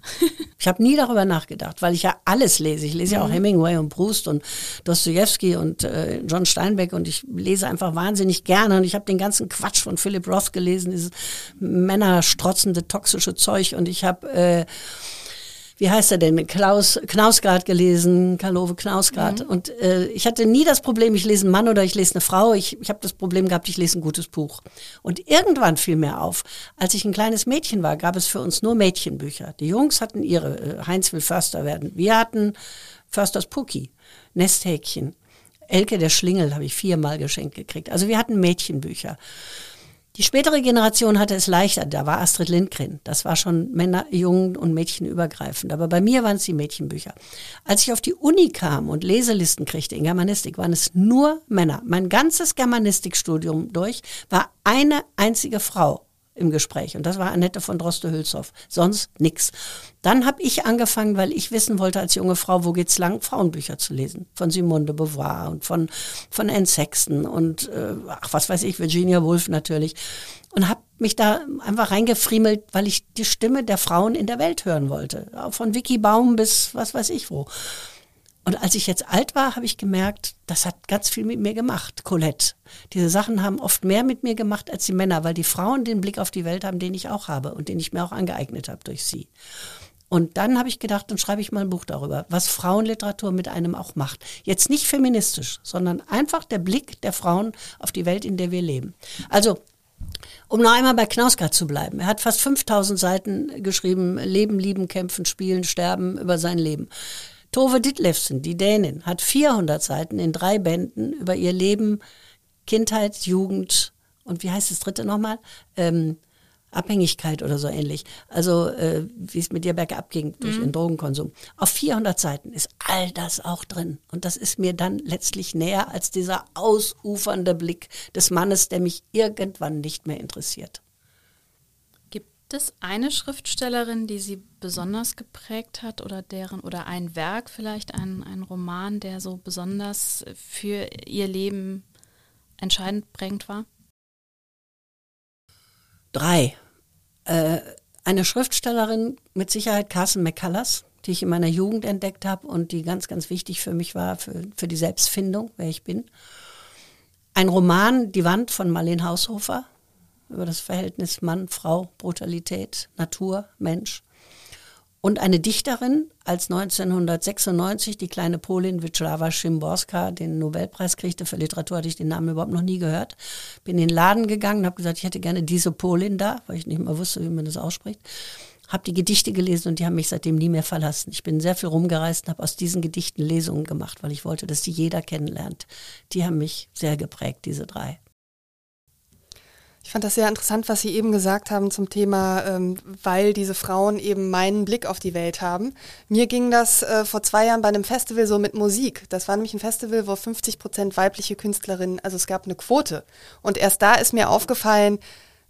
Ich habe nie darüber nachgedacht, weil ich ja alles lese. Ich lese ja auch Hemingway und Proust und Dostoevsky und äh, John Steinbeck und ich lese einfach wahnsinnig gerne und ich habe den ganzen Quatsch von Philip Roth gelesen, dieses männerstrotzende, toxische Zeug und ich habe äh, wie heißt er denn, Klaus Knausgard gelesen, Karlove Knausgard. Mhm. Und äh, ich hatte nie das Problem, ich lese einen Mann oder ich lese eine Frau. Ich, ich habe das Problem gehabt, ich lese ein gutes Buch. Und irgendwann fiel mir auf, als ich ein kleines Mädchen war, gab es für uns nur Mädchenbücher. Die Jungs hatten ihre, äh, Heinz will Förster werden. Wir hatten Försters Pucki, Nesthäkchen. Elke der Schlingel habe ich viermal geschenkt gekriegt. Also wir hatten Mädchenbücher. Die spätere Generation hatte es leichter. Da war Astrid Lindgren. Das war schon Männer, Jungen und Mädchen übergreifend. Aber bei mir waren es die Mädchenbücher. Als ich auf die Uni kam und Leselisten kriegte in Germanistik, waren es nur Männer. Mein ganzes Germanistikstudium durch war eine einzige Frau im Gespräch. Und das war Annette von Droste-Hülshoff. Sonst nix. Dann habe ich angefangen, weil ich wissen wollte als junge Frau, wo geht's lang, Frauenbücher zu lesen. Von Simone de Beauvoir und von, von Anne Sexton und, äh, ach, was weiß ich, Virginia Woolf natürlich. Und habe mich da einfach reingefriemelt, weil ich die Stimme der Frauen in der Welt hören wollte. Von Vicky Baum bis was weiß ich wo. Und als ich jetzt alt war, habe ich gemerkt, das hat ganz viel mit mir gemacht, Colette. Diese Sachen haben oft mehr mit mir gemacht als die Männer, weil die Frauen den Blick auf die Welt haben, den ich auch habe und den ich mir auch angeeignet habe durch sie. Und dann habe ich gedacht, dann schreibe ich mal ein Buch darüber, was Frauenliteratur mit einem auch macht. Jetzt nicht feministisch, sondern einfach der Blick der Frauen auf die Welt, in der wir leben. Also um noch einmal bei Knausgard zu bleiben. Er hat fast 5000 Seiten geschrieben, Leben, Lieben, Kämpfen, Spielen, Sterben über sein Leben. Tove Ditlevsen, die Dänin, hat 400 Seiten in drei Bänden über ihr Leben, Kindheit, Jugend und wie heißt das dritte nochmal? Ähm, Abhängigkeit oder so ähnlich. Also äh, wie es mit ihr bergab ging durch den Drogenkonsum. Auf 400 Seiten ist all das auch drin. Und das ist mir dann letztlich näher als dieser ausufernde Blick des Mannes, der mich irgendwann nicht mehr interessiert. Gibt es eine Schriftstellerin, die Sie besonders geprägt hat oder deren oder ein Werk vielleicht, ein, ein Roman, der so besonders für Ihr Leben entscheidend prägend war? Drei. Äh, eine Schriftstellerin, mit Sicherheit Carson McCullers, die ich in meiner Jugend entdeckt habe und die ganz, ganz wichtig für mich war, für, für die Selbstfindung, wer ich bin. Ein Roman, Die Wand von Marlene Haushofer, über das Verhältnis Mann, Frau, Brutalität, Natur, Mensch. Und eine Dichterin, als 1996 die kleine Polin Wisława Szymborska den Nobelpreis kriegte für Literatur, hatte ich den Namen überhaupt noch nie gehört. Bin in den Laden gegangen und habe gesagt, ich hätte gerne diese Polin da, weil ich nicht mehr wusste, wie man das ausspricht. Habe die Gedichte gelesen und die haben mich seitdem nie mehr verlassen. Ich bin sehr viel rumgereist und habe aus diesen Gedichten Lesungen gemacht, weil ich wollte, dass die jeder kennenlernt. Die haben mich sehr geprägt, diese drei. Ich fand das sehr interessant, was Sie eben gesagt haben zum Thema, ähm, weil diese Frauen eben meinen Blick auf die Welt haben. Mir ging das äh, vor zwei Jahren bei einem Festival so mit Musik. Das war nämlich ein Festival, wo 50 Prozent weibliche Künstlerinnen, also es gab eine Quote. Und erst da ist mir aufgefallen,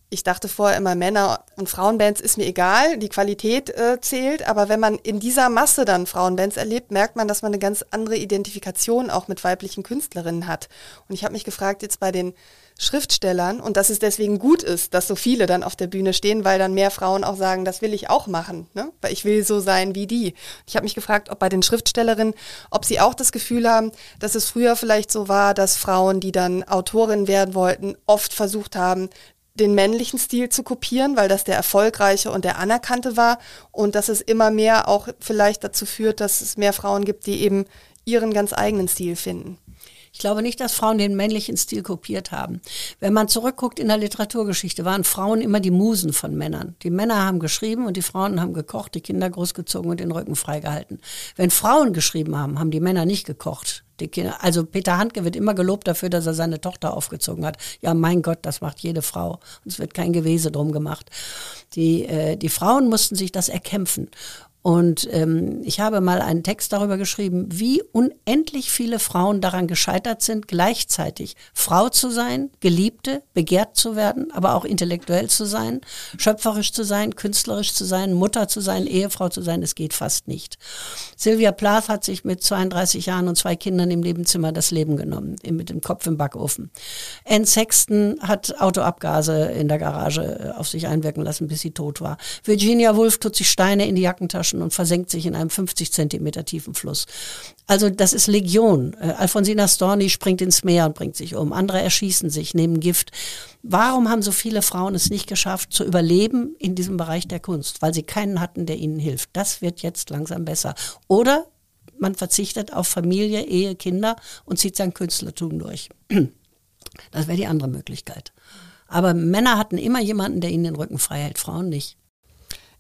ich dachte vorher immer, Männer- und Frauenbands ist mir egal, die Qualität äh, zählt, aber wenn man in dieser Masse dann Frauenbands erlebt, merkt man, dass man eine ganz andere Identifikation auch mit weiblichen Künstlerinnen hat. Und ich habe mich gefragt, jetzt bei den Schriftstellern und dass es deswegen gut ist, dass so viele dann auf der Bühne stehen, weil dann mehr Frauen auch sagen, das will ich auch machen, ne? weil ich will so sein wie die. Ich habe mich gefragt, ob bei den Schriftstellerinnen, ob sie auch das Gefühl haben, dass es früher vielleicht so war, dass Frauen, die dann Autorinnen werden wollten, oft versucht haben, den männlichen Stil zu kopieren, weil das der erfolgreiche und der anerkannte war und dass es immer mehr auch vielleicht dazu führt, dass es mehr Frauen gibt, die eben ihren ganz eigenen Stil finden. Ich glaube nicht, dass Frauen den männlichen Stil kopiert haben. Wenn man zurückguckt in der Literaturgeschichte, waren Frauen immer die Musen von Männern. Die Männer haben geschrieben und die Frauen haben gekocht, die Kinder großgezogen und den Rücken freigehalten. Wenn Frauen geschrieben haben, haben die Männer nicht gekocht. Kinder, also Peter Handke wird immer gelobt dafür, dass er seine Tochter aufgezogen hat. Ja, mein Gott, das macht jede Frau. Und es wird kein Gewese drum gemacht. Die, äh, die Frauen mussten sich das erkämpfen. Und ähm, ich habe mal einen Text darüber geschrieben, wie unendlich viele Frauen daran gescheitert sind, gleichzeitig Frau zu sein, Geliebte, begehrt zu werden, aber auch intellektuell zu sein, schöpferisch zu sein, künstlerisch zu sein, Mutter zu sein, Ehefrau zu sein. Es geht fast nicht. Sylvia Plath hat sich mit 32 Jahren und zwei Kindern im Nebenzimmer das Leben genommen, mit dem Kopf im Backofen. Anne Sexton hat Autoabgase in der Garage äh, auf sich einwirken lassen, bis sie tot war. Virginia Woolf tut sich Steine in die Jackentaschen Flaschen und versenkt sich in einem 50 Zentimeter tiefen Fluss. Also das ist Legion. Äh, Alfonsina Storni springt ins Meer und bringt sich um. Andere erschießen sich, nehmen Gift. Warum haben so viele Frauen es nicht geschafft, zu überleben in diesem Bereich der Kunst? Weil sie keinen hatten, der ihnen hilft. Das wird jetzt langsam besser. Oder man verzichtet auf Familie, Ehe, Kinder und zieht sein Künstlertum durch. Das wäre die andere Möglichkeit. Aber Männer hatten immer jemanden, der ihnen den Rücken frei hält, Frauen nicht.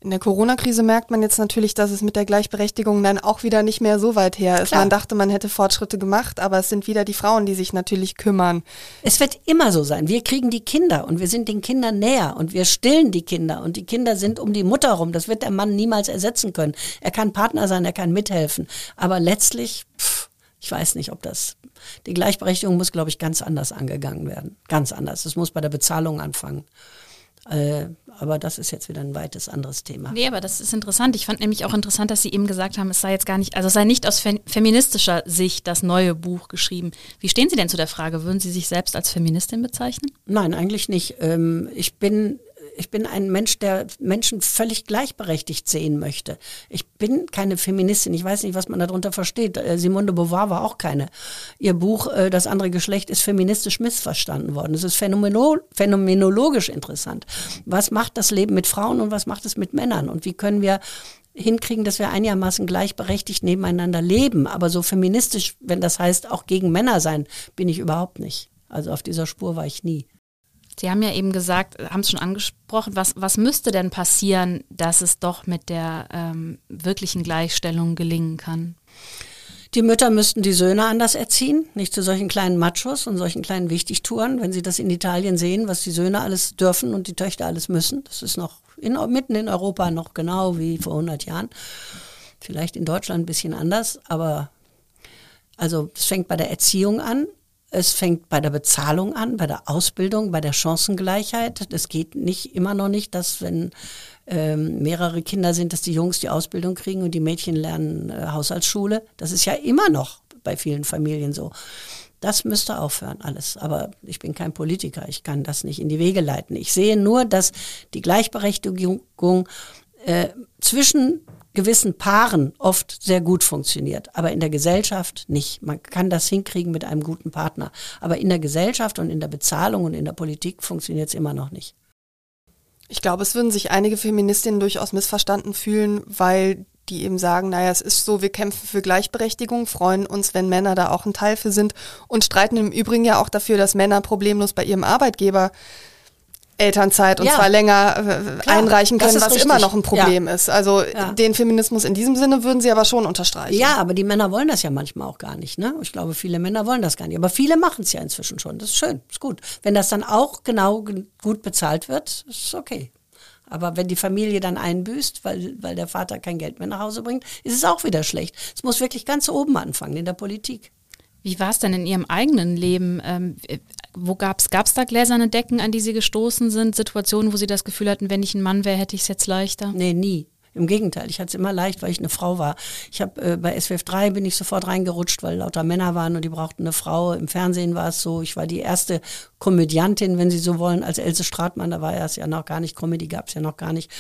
In der Corona-Krise merkt man jetzt natürlich, dass es mit der Gleichberechtigung dann auch wieder nicht mehr so weit her ist. Klar. Man dachte, man hätte Fortschritte gemacht, aber es sind wieder die Frauen, die sich natürlich kümmern. Es wird immer so sein. Wir kriegen die Kinder und wir sind den Kindern näher und wir stillen die Kinder und die Kinder sind um die Mutter rum. Das wird der Mann niemals ersetzen können. Er kann Partner sein, er kann mithelfen. Aber letztlich, pff, ich weiß nicht, ob das, die Gleichberechtigung muss, glaube ich, ganz anders angegangen werden. Ganz anders. Es muss bei der Bezahlung anfangen. Aber das ist jetzt wieder ein weites anderes Thema. Nee, aber das ist interessant. Ich fand nämlich auch interessant, dass Sie eben gesagt haben, es sei jetzt gar nicht, also es sei nicht aus feministischer Sicht das neue Buch geschrieben. Wie stehen Sie denn zu der Frage? Würden Sie sich selbst als Feministin bezeichnen? Nein, eigentlich nicht. Ähm, ich bin ich bin ein Mensch, der Menschen völlig gleichberechtigt sehen möchte. Ich bin keine Feministin. Ich weiß nicht, was man darunter versteht. Äh, Simone de Beauvoir war auch keine. Ihr Buch äh, Das andere Geschlecht ist feministisch missverstanden worden. Es ist phänomeno phänomenologisch interessant. Was macht das Leben mit Frauen und was macht es mit Männern? Und wie können wir hinkriegen, dass wir einigermaßen gleichberechtigt nebeneinander leben. Aber so feministisch, wenn das heißt, auch gegen Männer sein, bin ich überhaupt nicht. Also auf dieser Spur war ich nie. Sie haben ja eben gesagt, haben es schon angesprochen, was, was müsste denn passieren, dass es doch mit der ähm, wirklichen Gleichstellung gelingen kann? Die Mütter müssten die Söhne anders erziehen, nicht zu solchen kleinen Machos und solchen kleinen Wichtigtouren. Wenn sie das in Italien sehen, was die Söhne alles dürfen und die Töchter alles müssen, das ist noch in, mitten in Europa noch genau wie vor 100 Jahren. Vielleicht in Deutschland ein bisschen anders, aber also es fängt bei der Erziehung an es fängt bei der Bezahlung an, bei der Ausbildung, bei der Chancengleichheit. Es geht nicht immer noch nicht, dass wenn ähm, mehrere Kinder sind, dass die Jungs die Ausbildung kriegen und die Mädchen lernen äh, Haushaltsschule. Das ist ja immer noch bei vielen Familien so. Das müsste aufhören alles. Aber ich bin kein Politiker. Ich kann das nicht in die Wege leiten. Ich sehe nur, dass die Gleichberechtigung äh, zwischen gewissen Paaren oft sehr gut funktioniert, aber in der Gesellschaft nicht. Man kann das hinkriegen mit einem guten Partner, aber in der Gesellschaft und in der Bezahlung und in der Politik funktioniert es immer noch nicht. Ich glaube, es würden sich einige Feministinnen durchaus missverstanden fühlen, weil die eben sagen, naja, es ist so, wir kämpfen für Gleichberechtigung, freuen uns, wenn Männer da auch ein Teil für sind und streiten im Übrigen ja auch dafür, dass Männer problemlos bei ihrem Arbeitgeber Elternzeit und ja. zwar länger äh, Klar, einreichen können, was richtig. immer noch ein Problem ja. ist. Also ja. den Feminismus in diesem Sinne würden Sie aber schon unterstreichen. Ja, aber die Männer wollen das ja manchmal auch gar nicht. Ne? Ich glaube, viele Männer wollen das gar nicht. Aber viele machen es ja inzwischen schon. Das ist schön, ist gut. Wenn das dann auch genau gut bezahlt wird, ist okay. Aber wenn die Familie dann einbüßt, weil, weil der Vater kein Geld mehr nach Hause bringt, ist es auch wieder schlecht. Es muss wirklich ganz oben anfangen, in der Politik. Wie war es denn in Ihrem eigenen Leben? Wo gab es da gläserne Decken, an die Sie gestoßen sind? Situationen, wo Sie das Gefühl hatten, wenn ich ein Mann wäre, hätte ich es jetzt leichter? Nee, nie. Im Gegenteil, ich hatte es immer leicht, weil ich eine Frau war. Ich habe äh, bei SWF 3 bin ich sofort reingerutscht, weil lauter Männer waren und die brauchten eine Frau. Im Fernsehen war es so, ich war die erste Komödiantin, wenn Sie so wollen, als Else Stratmann. Da war es ja noch gar nicht, Comedy gab es ja noch gar nicht.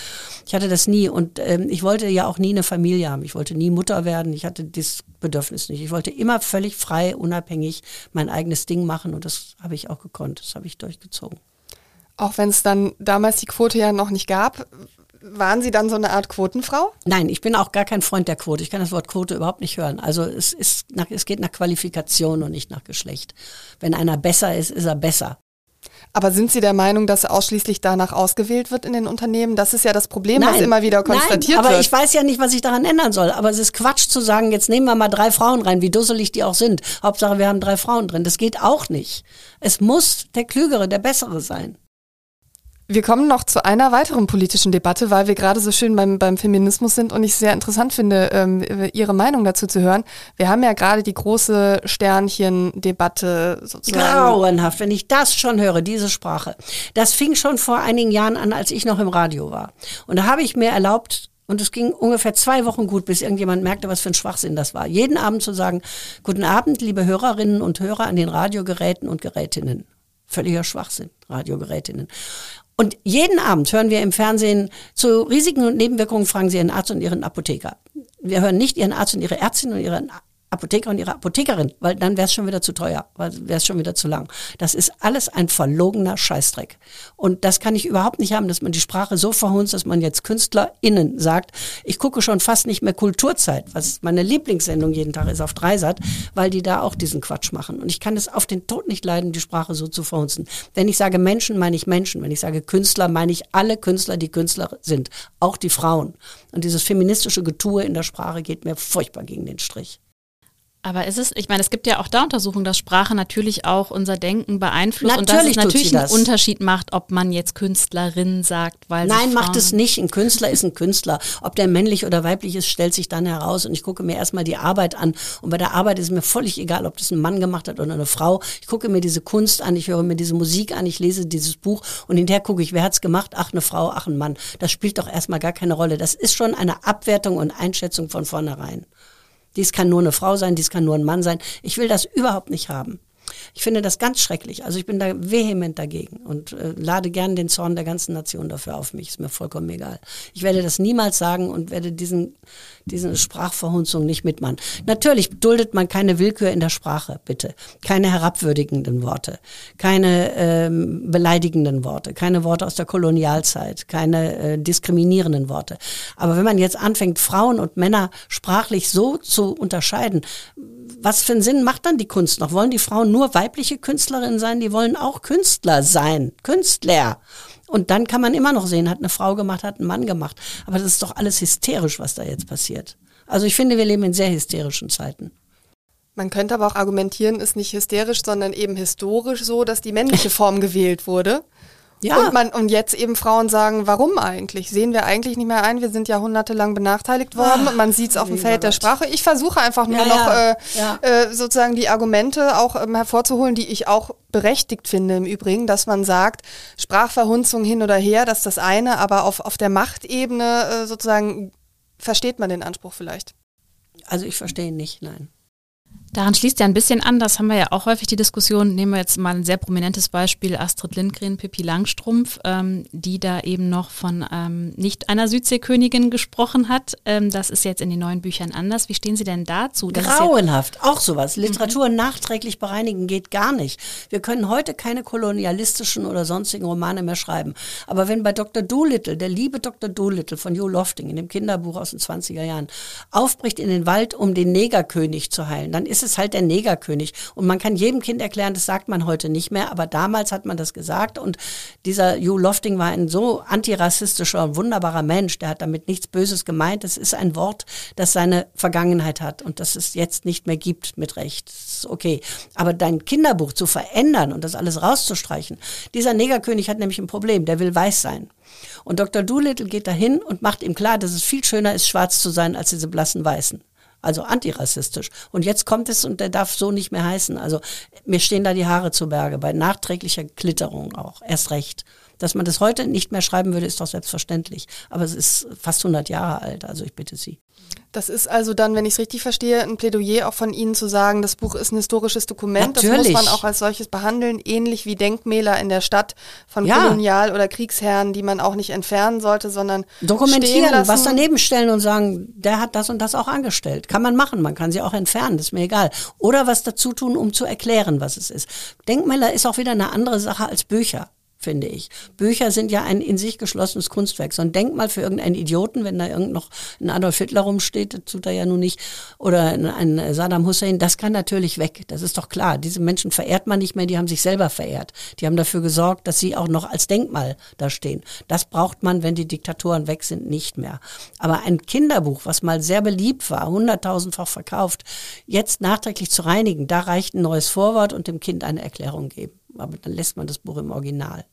Ich hatte das nie und ähm, ich wollte ja auch nie eine Familie haben. Ich wollte nie Mutter werden. Ich hatte das Bedürfnis nicht. Ich wollte immer völlig frei, unabhängig mein eigenes Ding machen und das habe ich auch gekonnt. Das habe ich durchgezogen. Auch wenn es dann damals die Quote ja noch nicht gab, waren Sie dann so eine Art Quotenfrau? Nein, ich bin auch gar kein Freund der Quote. Ich kann das Wort Quote überhaupt nicht hören. Also es ist nach, es geht nach Qualifikation und nicht nach Geschlecht. Wenn einer besser ist, ist er besser. Aber sind Sie der Meinung, dass ausschließlich danach ausgewählt wird in den Unternehmen? Das ist ja das Problem, nein, was immer wieder konstatiert nein, aber wird. Aber ich weiß ja nicht, was ich daran ändern soll. Aber es ist Quatsch zu sagen, jetzt nehmen wir mal drei Frauen rein, wie dusselig die auch sind. Hauptsache, wir haben drei Frauen drin. Das geht auch nicht. Es muss der Klügere, der Bessere sein. Wir kommen noch zu einer weiteren politischen Debatte, weil wir gerade so schön beim, beim Feminismus sind und ich sehr interessant finde, ähm, Ihre Meinung dazu zu hören. Wir haben ja gerade die große Sternchen-Debatte sozusagen. Grauenhaft, wenn ich das schon höre, diese Sprache. Das fing schon vor einigen Jahren an, als ich noch im Radio war. Und da habe ich mir erlaubt, und es ging ungefähr zwei Wochen gut, bis irgendjemand merkte, was für ein Schwachsinn das war. Jeden Abend zu sagen, guten Abend, liebe Hörerinnen und Hörer an den Radiogeräten und Gerätinnen. Völliger Schwachsinn, Radiogerätinnen. Und jeden Abend hören wir im Fernsehen zu Risiken und Nebenwirkungen fragen Sie Ihren Arzt und Ihren Apotheker. Wir hören nicht Ihren Arzt und Ihre Ärztin und Ihren Apotheker und ihre Apothekerin, weil dann wäre es schon wieder zu teuer, weil wäre es schon wieder zu lang. Das ist alles ein verlogener Scheißdreck. Und das kann ich überhaupt nicht haben, dass man die Sprache so verhunzt, dass man jetzt KünstlerInnen sagt, ich gucke schon fast nicht mehr Kulturzeit, was meine Lieblingssendung jeden Tag ist auf Dreisat, weil die da auch diesen Quatsch machen. Und ich kann es auf den Tod nicht leiden, die Sprache so zu verhunzen. Wenn ich sage Menschen, meine ich Menschen. Wenn ich sage Künstler, meine ich alle Künstler, die Künstler sind. Auch die Frauen. Und dieses feministische Getue in der Sprache geht mir furchtbar gegen den Strich. Aber ist es, ich meine, es gibt ja auch da Untersuchungen, dass Sprache natürlich auch unser Denken beeinflusst natürlich und dass es natürlich einen Unterschied macht, ob man jetzt Künstlerin sagt, weil Nein, macht es nicht. Ein Künstler ist ein Künstler. Ob der männlich oder weiblich ist, stellt sich dann heraus und ich gucke mir erstmal die Arbeit an und bei der Arbeit ist mir völlig egal, ob das ein Mann gemacht hat oder eine Frau. Ich gucke mir diese Kunst an, ich höre mir diese Musik an, ich lese dieses Buch und hinterher gucke ich, wer hat's gemacht? Ach, eine Frau, ach, ein Mann. Das spielt doch erstmal gar keine Rolle. Das ist schon eine Abwertung und Einschätzung von vornherein. Dies kann nur eine Frau sein, dies kann nur ein Mann sein. Ich will das überhaupt nicht haben. Ich finde das ganz schrecklich. Also ich bin da vehement dagegen und äh, lade gern den Zorn der ganzen Nation dafür auf mich. Ist mir vollkommen egal. Ich werde das niemals sagen und werde diesen, diese Sprachverhunzung nicht mitmachen. Natürlich duldet man keine Willkür in der Sprache, bitte. Keine herabwürdigenden Worte, keine ähm, beleidigenden Worte, keine Worte aus der Kolonialzeit, keine äh, diskriminierenden Worte. Aber wenn man jetzt anfängt, Frauen und Männer sprachlich so zu unterscheiden, was für einen Sinn macht dann die Kunst noch? Wollen die Frauen nur weibliche Künstlerinnen sein? Die wollen auch Künstler sein. Künstler. Und dann kann man immer noch sehen, hat eine Frau gemacht, hat ein Mann gemacht. Aber das ist doch alles hysterisch, was da jetzt passiert. Also ich finde, wir leben in sehr hysterischen Zeiten. Man könnte aber auch argumentieren, ist nicht hysterisch, sondern eben historisch so, dass die männliche Form gewählt wurde. Ja. Und, man, und jetzt eben Frauen sagen, warum eigentlich? Sehen wir eigentlich nicht mehr ein, wir sind jahrhundertelang benachteiligt worden Ach, und man sieht es auf dem Feld der Sprache. Ich versuche einfach nur ja, noch ja. Äh, ja. Äh, sozusagen die Argumente auch ähm, hervorzuholen, die ich auch berechtigt finde im Übrigen, dass man sagt, Sprachverhunzung hin oder her, das ist das eine, aber auf, auf der Machtebene äh, sozusagen versteht man den Anspruch vielleicht. Also ich verstehe ihn nicht, nein. Daran schließt ja ein bisschen an, das haben wir ja auch häufig die Diskussion, nehmen wir jetzt mal ein sehr prominentes Beispiel, Astrid Lindgren, Pippi Langstrumpf, ähm, die da eben noch von ähm, nicht einer Südseekönigin gesprochen hat. Ähm, das ist jetzt in den neuen Büchern anders. Wie stehen Sie denn dazu? Das Grauenhaft, auch sowas. Mhm. Literatur mhm. nachträglich bereinigen geht gar nicht. Wir können heute keine kolonialistischen oder sonstigen Romane mehr schreiben. Aber wenn bei Dr. Doolittle, der liebe Dr. Doolittle von Hugh Lofting in dem Kinderbuch aus den 20er Jahren, aufbricht in den Wald, um den Negerkönig zu heilen, dann ist ist es halt der Negerkönig. Und man kann jedem Kind erklären, das sagt man heute nicht mehr, aber damals hat man das gesagt. Und dieser Hugh Lofting war ein so antirassistischer und wunderbarer Mensch, der hat damit nichts Böses gemeint. Es ist ein Wort, das seine Vergangenheit hat und das es jetzt nicht mehr gibt mit Recht. Ist okay. Aber dein Kinderbuch zu verändern und das alles rauszustreichen, dieser Negerkönig hat nämlich ein Problem, der will weiß sein. Und Dr. Doolittle geht dahin und macht ihm klar, dass es viel schöner ist, schwarz zu sein, als diese blassen Weißen also antirassistisch. Und jetzt kommt es und der darf so nicht mehr heißen. Also mir stehen da die Haare zu Berge, bei nachträglicher Klitterung auch, erst recht. Dass man das heute nicht mehr schreiben würde, ist doch selbstverständlich. Aber es ist fast 100 Jahre alt, also ich bitte Sie. Das ist also dann, wenn ich es richtig verstehe, ein Plädoyer auch von Ihnen zu sagen, das Buch ist ein historisches Dokument. Natürlich. Das muss man auch als solches behandeln, ähnlich wie Denkmäler in der Stadt von ja. Kolonial- oder Kriegsherren, die man auch nicht entfernen sollte, sondern dokumentieren, was daneben stellen und sagen, der hat das und das auch angestellt. Kann man machen, man kann sie auch entfernen, das ist mir egal. Oder was dazu tun, um zu erklären, was es ist. Denkmäler ist auch wieder eine andere Sache als Bücher finde ich. Bücher sind ja ein in sich geschlossenes Kunstwerk. So ein Denkmal für irgendeinen Idioten, wenn da irgend noch ein Adolf Hitler rumsteht, das tut er ja nun nicht, oder ein Saddam Hussein, das kann natürlich weg. Das ist doch klar. Diese Menschen verehrt man nicht mehr, die haben sich selber verehrt. Die haben dafür gesorgt, dass sie auch noch als Denkmal da stehen. Das braucht man, wenn die Diktatoren weg sind, nicht mehr. Aber ein Kinderbuch, was mal sehr beliebt war, hunderttausendfach verkauft, jetzt nachträglich zu reinigen, da reicht ein neues Vorwort und dem Kind eine Erklärung geben. Aber dann lässt man das Buch im Original.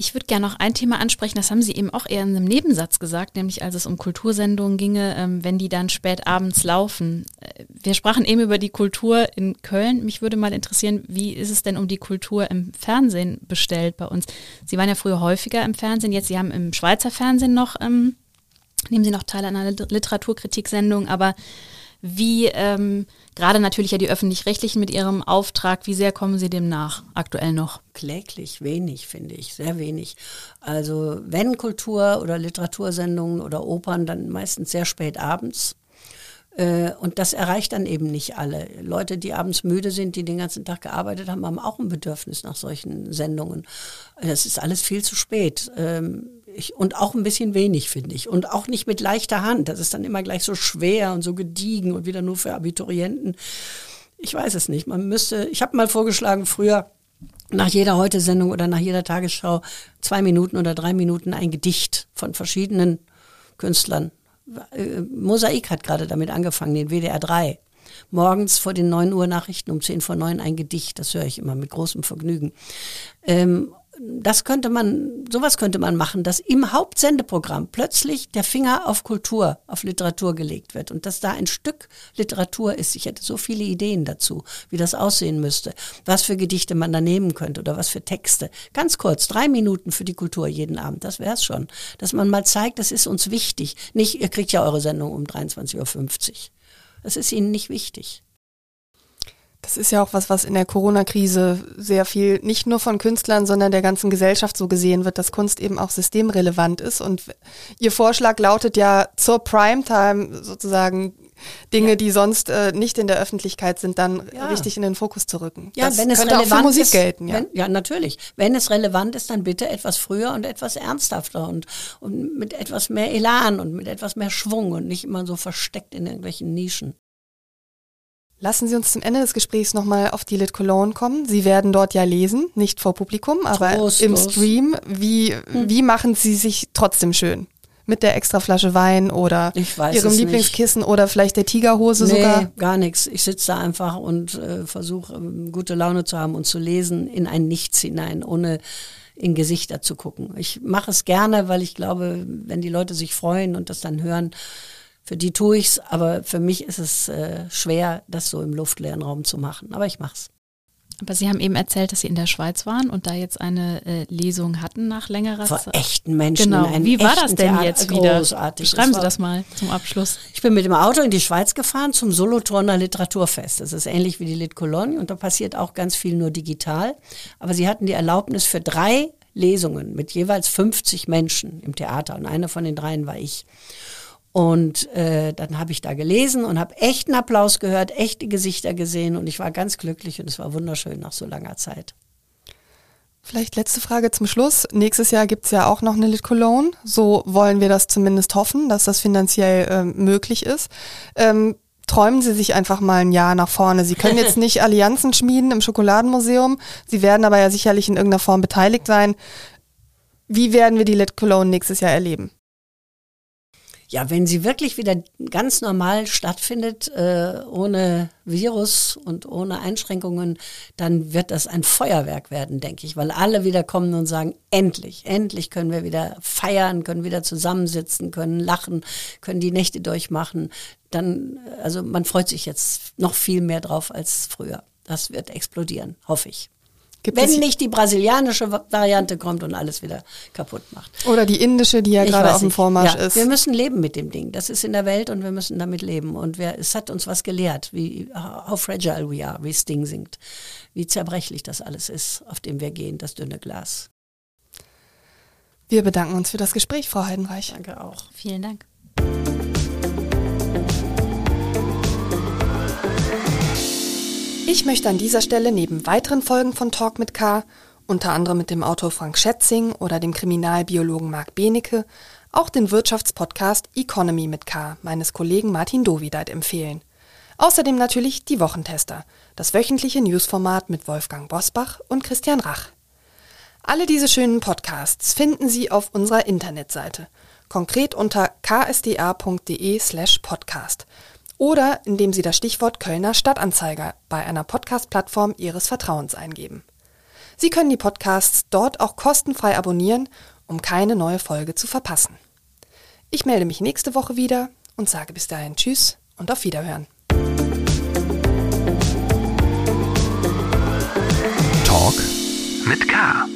Ich würde gerne noch ein Thema ansprechen, das haben Sie eben auch eher in einem Nebensatz gesagt, nämlich als es um Kultursendungen ginge, ähm, wenn die dann spät abends laufen. Äh, wir sprachen eben über die Kultur in Köln. Mich würde mal interessieren, wie ist es denn um die Kultur im Fernsehen bestellt bei uns? Sie waren ja früher häufiger im Fernsehen, jetzt Sie haben im Schweizer Fernsehen noch, ähm, nehmen Sie noch teil an einer Literaturkritik-Sendung, aber wie ähm, gerade natürlich ja die öffentlich-rechtlichen mit ihrem Auftrag, wie sehr kommen Sie dem nach aktuell noch? Kläglich wenig, finde ich, sehr wenig. Also wenn Kultur- oder Literatursendungen oder Opern, dann meistens sehr spät abends. Äh, und das erreicht dann eben nicht alle. Leute, die abends müde sind, die den ganzen Tag gearbeitet haben, haben auch ein Bedürfnis nach solchen Sendungen. Das ist alles viel zu spät. Ich, und auch ein bisschen wenig, finde ich. Und auch nicht mit leichter Hand. Das ist dann immer gleich so schwer und so gediegen und wieder nur für Abiturienten. Ich weiß es nicht. Man müsste, ich habe mal vorgeschlagen, früher nach jeder Heute-Sendung oder nach jeder Tagesschau zwei Minuten oder drei Minuten ein Gedicht von verschiedenen Künstlern. Äh, Mosaik hat gerade damit angefangen, den WDR 3. Morgens vor den 9 Uhr Nachrichten um 10 vor 9 ein Gedicht, das höre ich immer mit großem Vergnügen. Ähm, das könnte man, sowas könnte man machen, dass im Hauptsendeprogramm plötzlich der Finger auf Kultur, auf Literatur gelegt wird und dass da ein Stück Literatur ist. Ich hätte so viele Ideen dazu, wie das aussehen müsste, was für Gedichte man da nehmen könnte oder was für Texte. Ganz kurz, drei Minuten für die Kultur jeden Abend, das wäre es schon. Dass man mal zeigt, das ist uns wichtig. Nicht, ihr kriegt ja eure Sendung um 23.50 Uhr. Das ist ihnen nicht wichtig. Das ist ja auch was, was in der Corona-Krise sehr viel nicht nur von Künstlern, sondern der ganzen Gesellschaft so gesehen wird, dass Kunst eben auch systemrelevant ist. Und Ihr Vorschlag lautet ja zur Primetime sozusagen Dinge, ja. die sonst äh, nicht in der Öffentlichkeit sind, dann ja. richtig in den Fokus zu rücken. Ja, das wenn es relevant auch für Musik ist, gelten. Ja. Wenn, ja, natürlich. Wenn es relevant ist, dann bitte etwas früher und etwas ernsthafter und, und mit etwas mehr Elan und mit etwas mehr Schwung und nicht immer so versteckt in irgendwelchen Nischen. Lassen Sie uns zum Ende des Gesprächs nochmal auf die Lit Cologne kommen. Sie werden dort ja lesen, nicht vor Publikum, aber Trostlos. im Stream. Wie, hm. wie machen Sie sich trotzdem schön? Mit der extra Flasche Wein oder Ihrem Lieblingskissen oder vielleicht der Tigerhose nee, sogar? gar nichts. Ich sitze da einfach und äh, versuche ähm, gute Laune zu haben und zu lesen in ein Nichts hinein, ohne in Gesichter zu gucken. Ich mache es gerne, weil ich glaube, wenn die Leute sich freuen und das dann hören, für die tue ich's, aber für mich ist es äh, schwer, das so im luftleeren Raum zu machen. Aber ich mach's. Aber Sie haben eben erzählt, dass Sie in der Schweiz waren und da jetzt eine äh, Lesung hatten nach längerer Zeit. Vor echten Menschen. Genau. Wie war das denn Theater? jetzt wieder? Großartig. Beschreiben Sie das mal zum Abschluss. Ich bin mit dem Auto in die Schweiz gefahren zum Solothurner Literaturfest. Das ist ähnlich wie die Lit Cologne und da passiert auch ganz viel nur digital. Aber sie hatten die Erlaubnis für drei Lesungen mit jeweils 50 Menschen im Theater und eine von den dreien war ich. Und äh, dann habe ich da gelesen und habe echten Applaus gehört, echte Gesichter gesehen und ich war ganz glücklich und es war wunderschön nach so langer Zeit. Vielleicht letzte Frage zum Schluss. Nächstes Jahr gibt's ja auch noch eine Lit Cologne. So wollen wir das zumindest hoffen, dass das finanziell äh, möglich ist. Ähm, träumen Sie sich einfach mal ein Jahr nach vorne. Sie können jetzt nicht Allianzen schmieden im Schokoladenmuseum. Sie werden aber ja sicherlich in irgendeiner Form beteiligt sein. Wie werden wir die Lit Cologne nächstes Jahr erleben? Ja, wenn sie wirklich wieder ganz normal stattfindet, äh, ohne Virus und ohne Einschränkungen, dann wird das ein Feuerwerk werden, denke ich, weil alle wieder kommen und sagen, endlich, endlich können wir wieder feiern, können wieder zusammensitzen, können lachen, können die Nächte durchmachen. Dann, also man freut sich jetzt noch viel mehr drauf als früher. Das wird explodieren, hoffe ich. Gibt Wenn nicht die brasilianische Variante kommt und alles wieder kaputt macht. Oder die indische, die ja ich gerade auf dem Vormarsch ja, ist. Wir müssen leben mit dem Ding. Das ist in der Welt und wir müssen damit leben. Und wir, es hat uns was gelehrt, wie how fragile we are, wie Sting singt. Wie zerbrechlich das alles ist, auf dem wir gehen, das dünne Glas. Wir bedanken uns für das Gespräch, Frau Heidenreich. Danke auch. Vielen Dank. Ich möchte an dieser Stelle neben weiteren Folgen von Talk mit K unter anderem mit dem Autor Frank Schätzing oder dem Kriminalbiologen Marc Benecke, auch den Wirtschaftspodcast Economy mit K meines Kollegen Martin Dovideit empfehlen. Außerdem natürlich die Wochentester, das wöchentliche Newsformat mit Wolfgang Bosbach und Christian Rach. Alle diese schönen Podcasts finden Sie auf unserer Internetseite, konkret unter ksda.de slash podcast oder indem Sie das Stichwort Kölner Stadtanzeiger bei einer Podcast-Plattform Ihres Vertrauens eingeben. Sie können die Podcasts dort auch kostenfrei abonnieren, um keine neue Folge zu verpassen. Ich melde mich nächste Woche wieder und sage bis dahin Tschüss und auf Wiederhören. Talk mit K.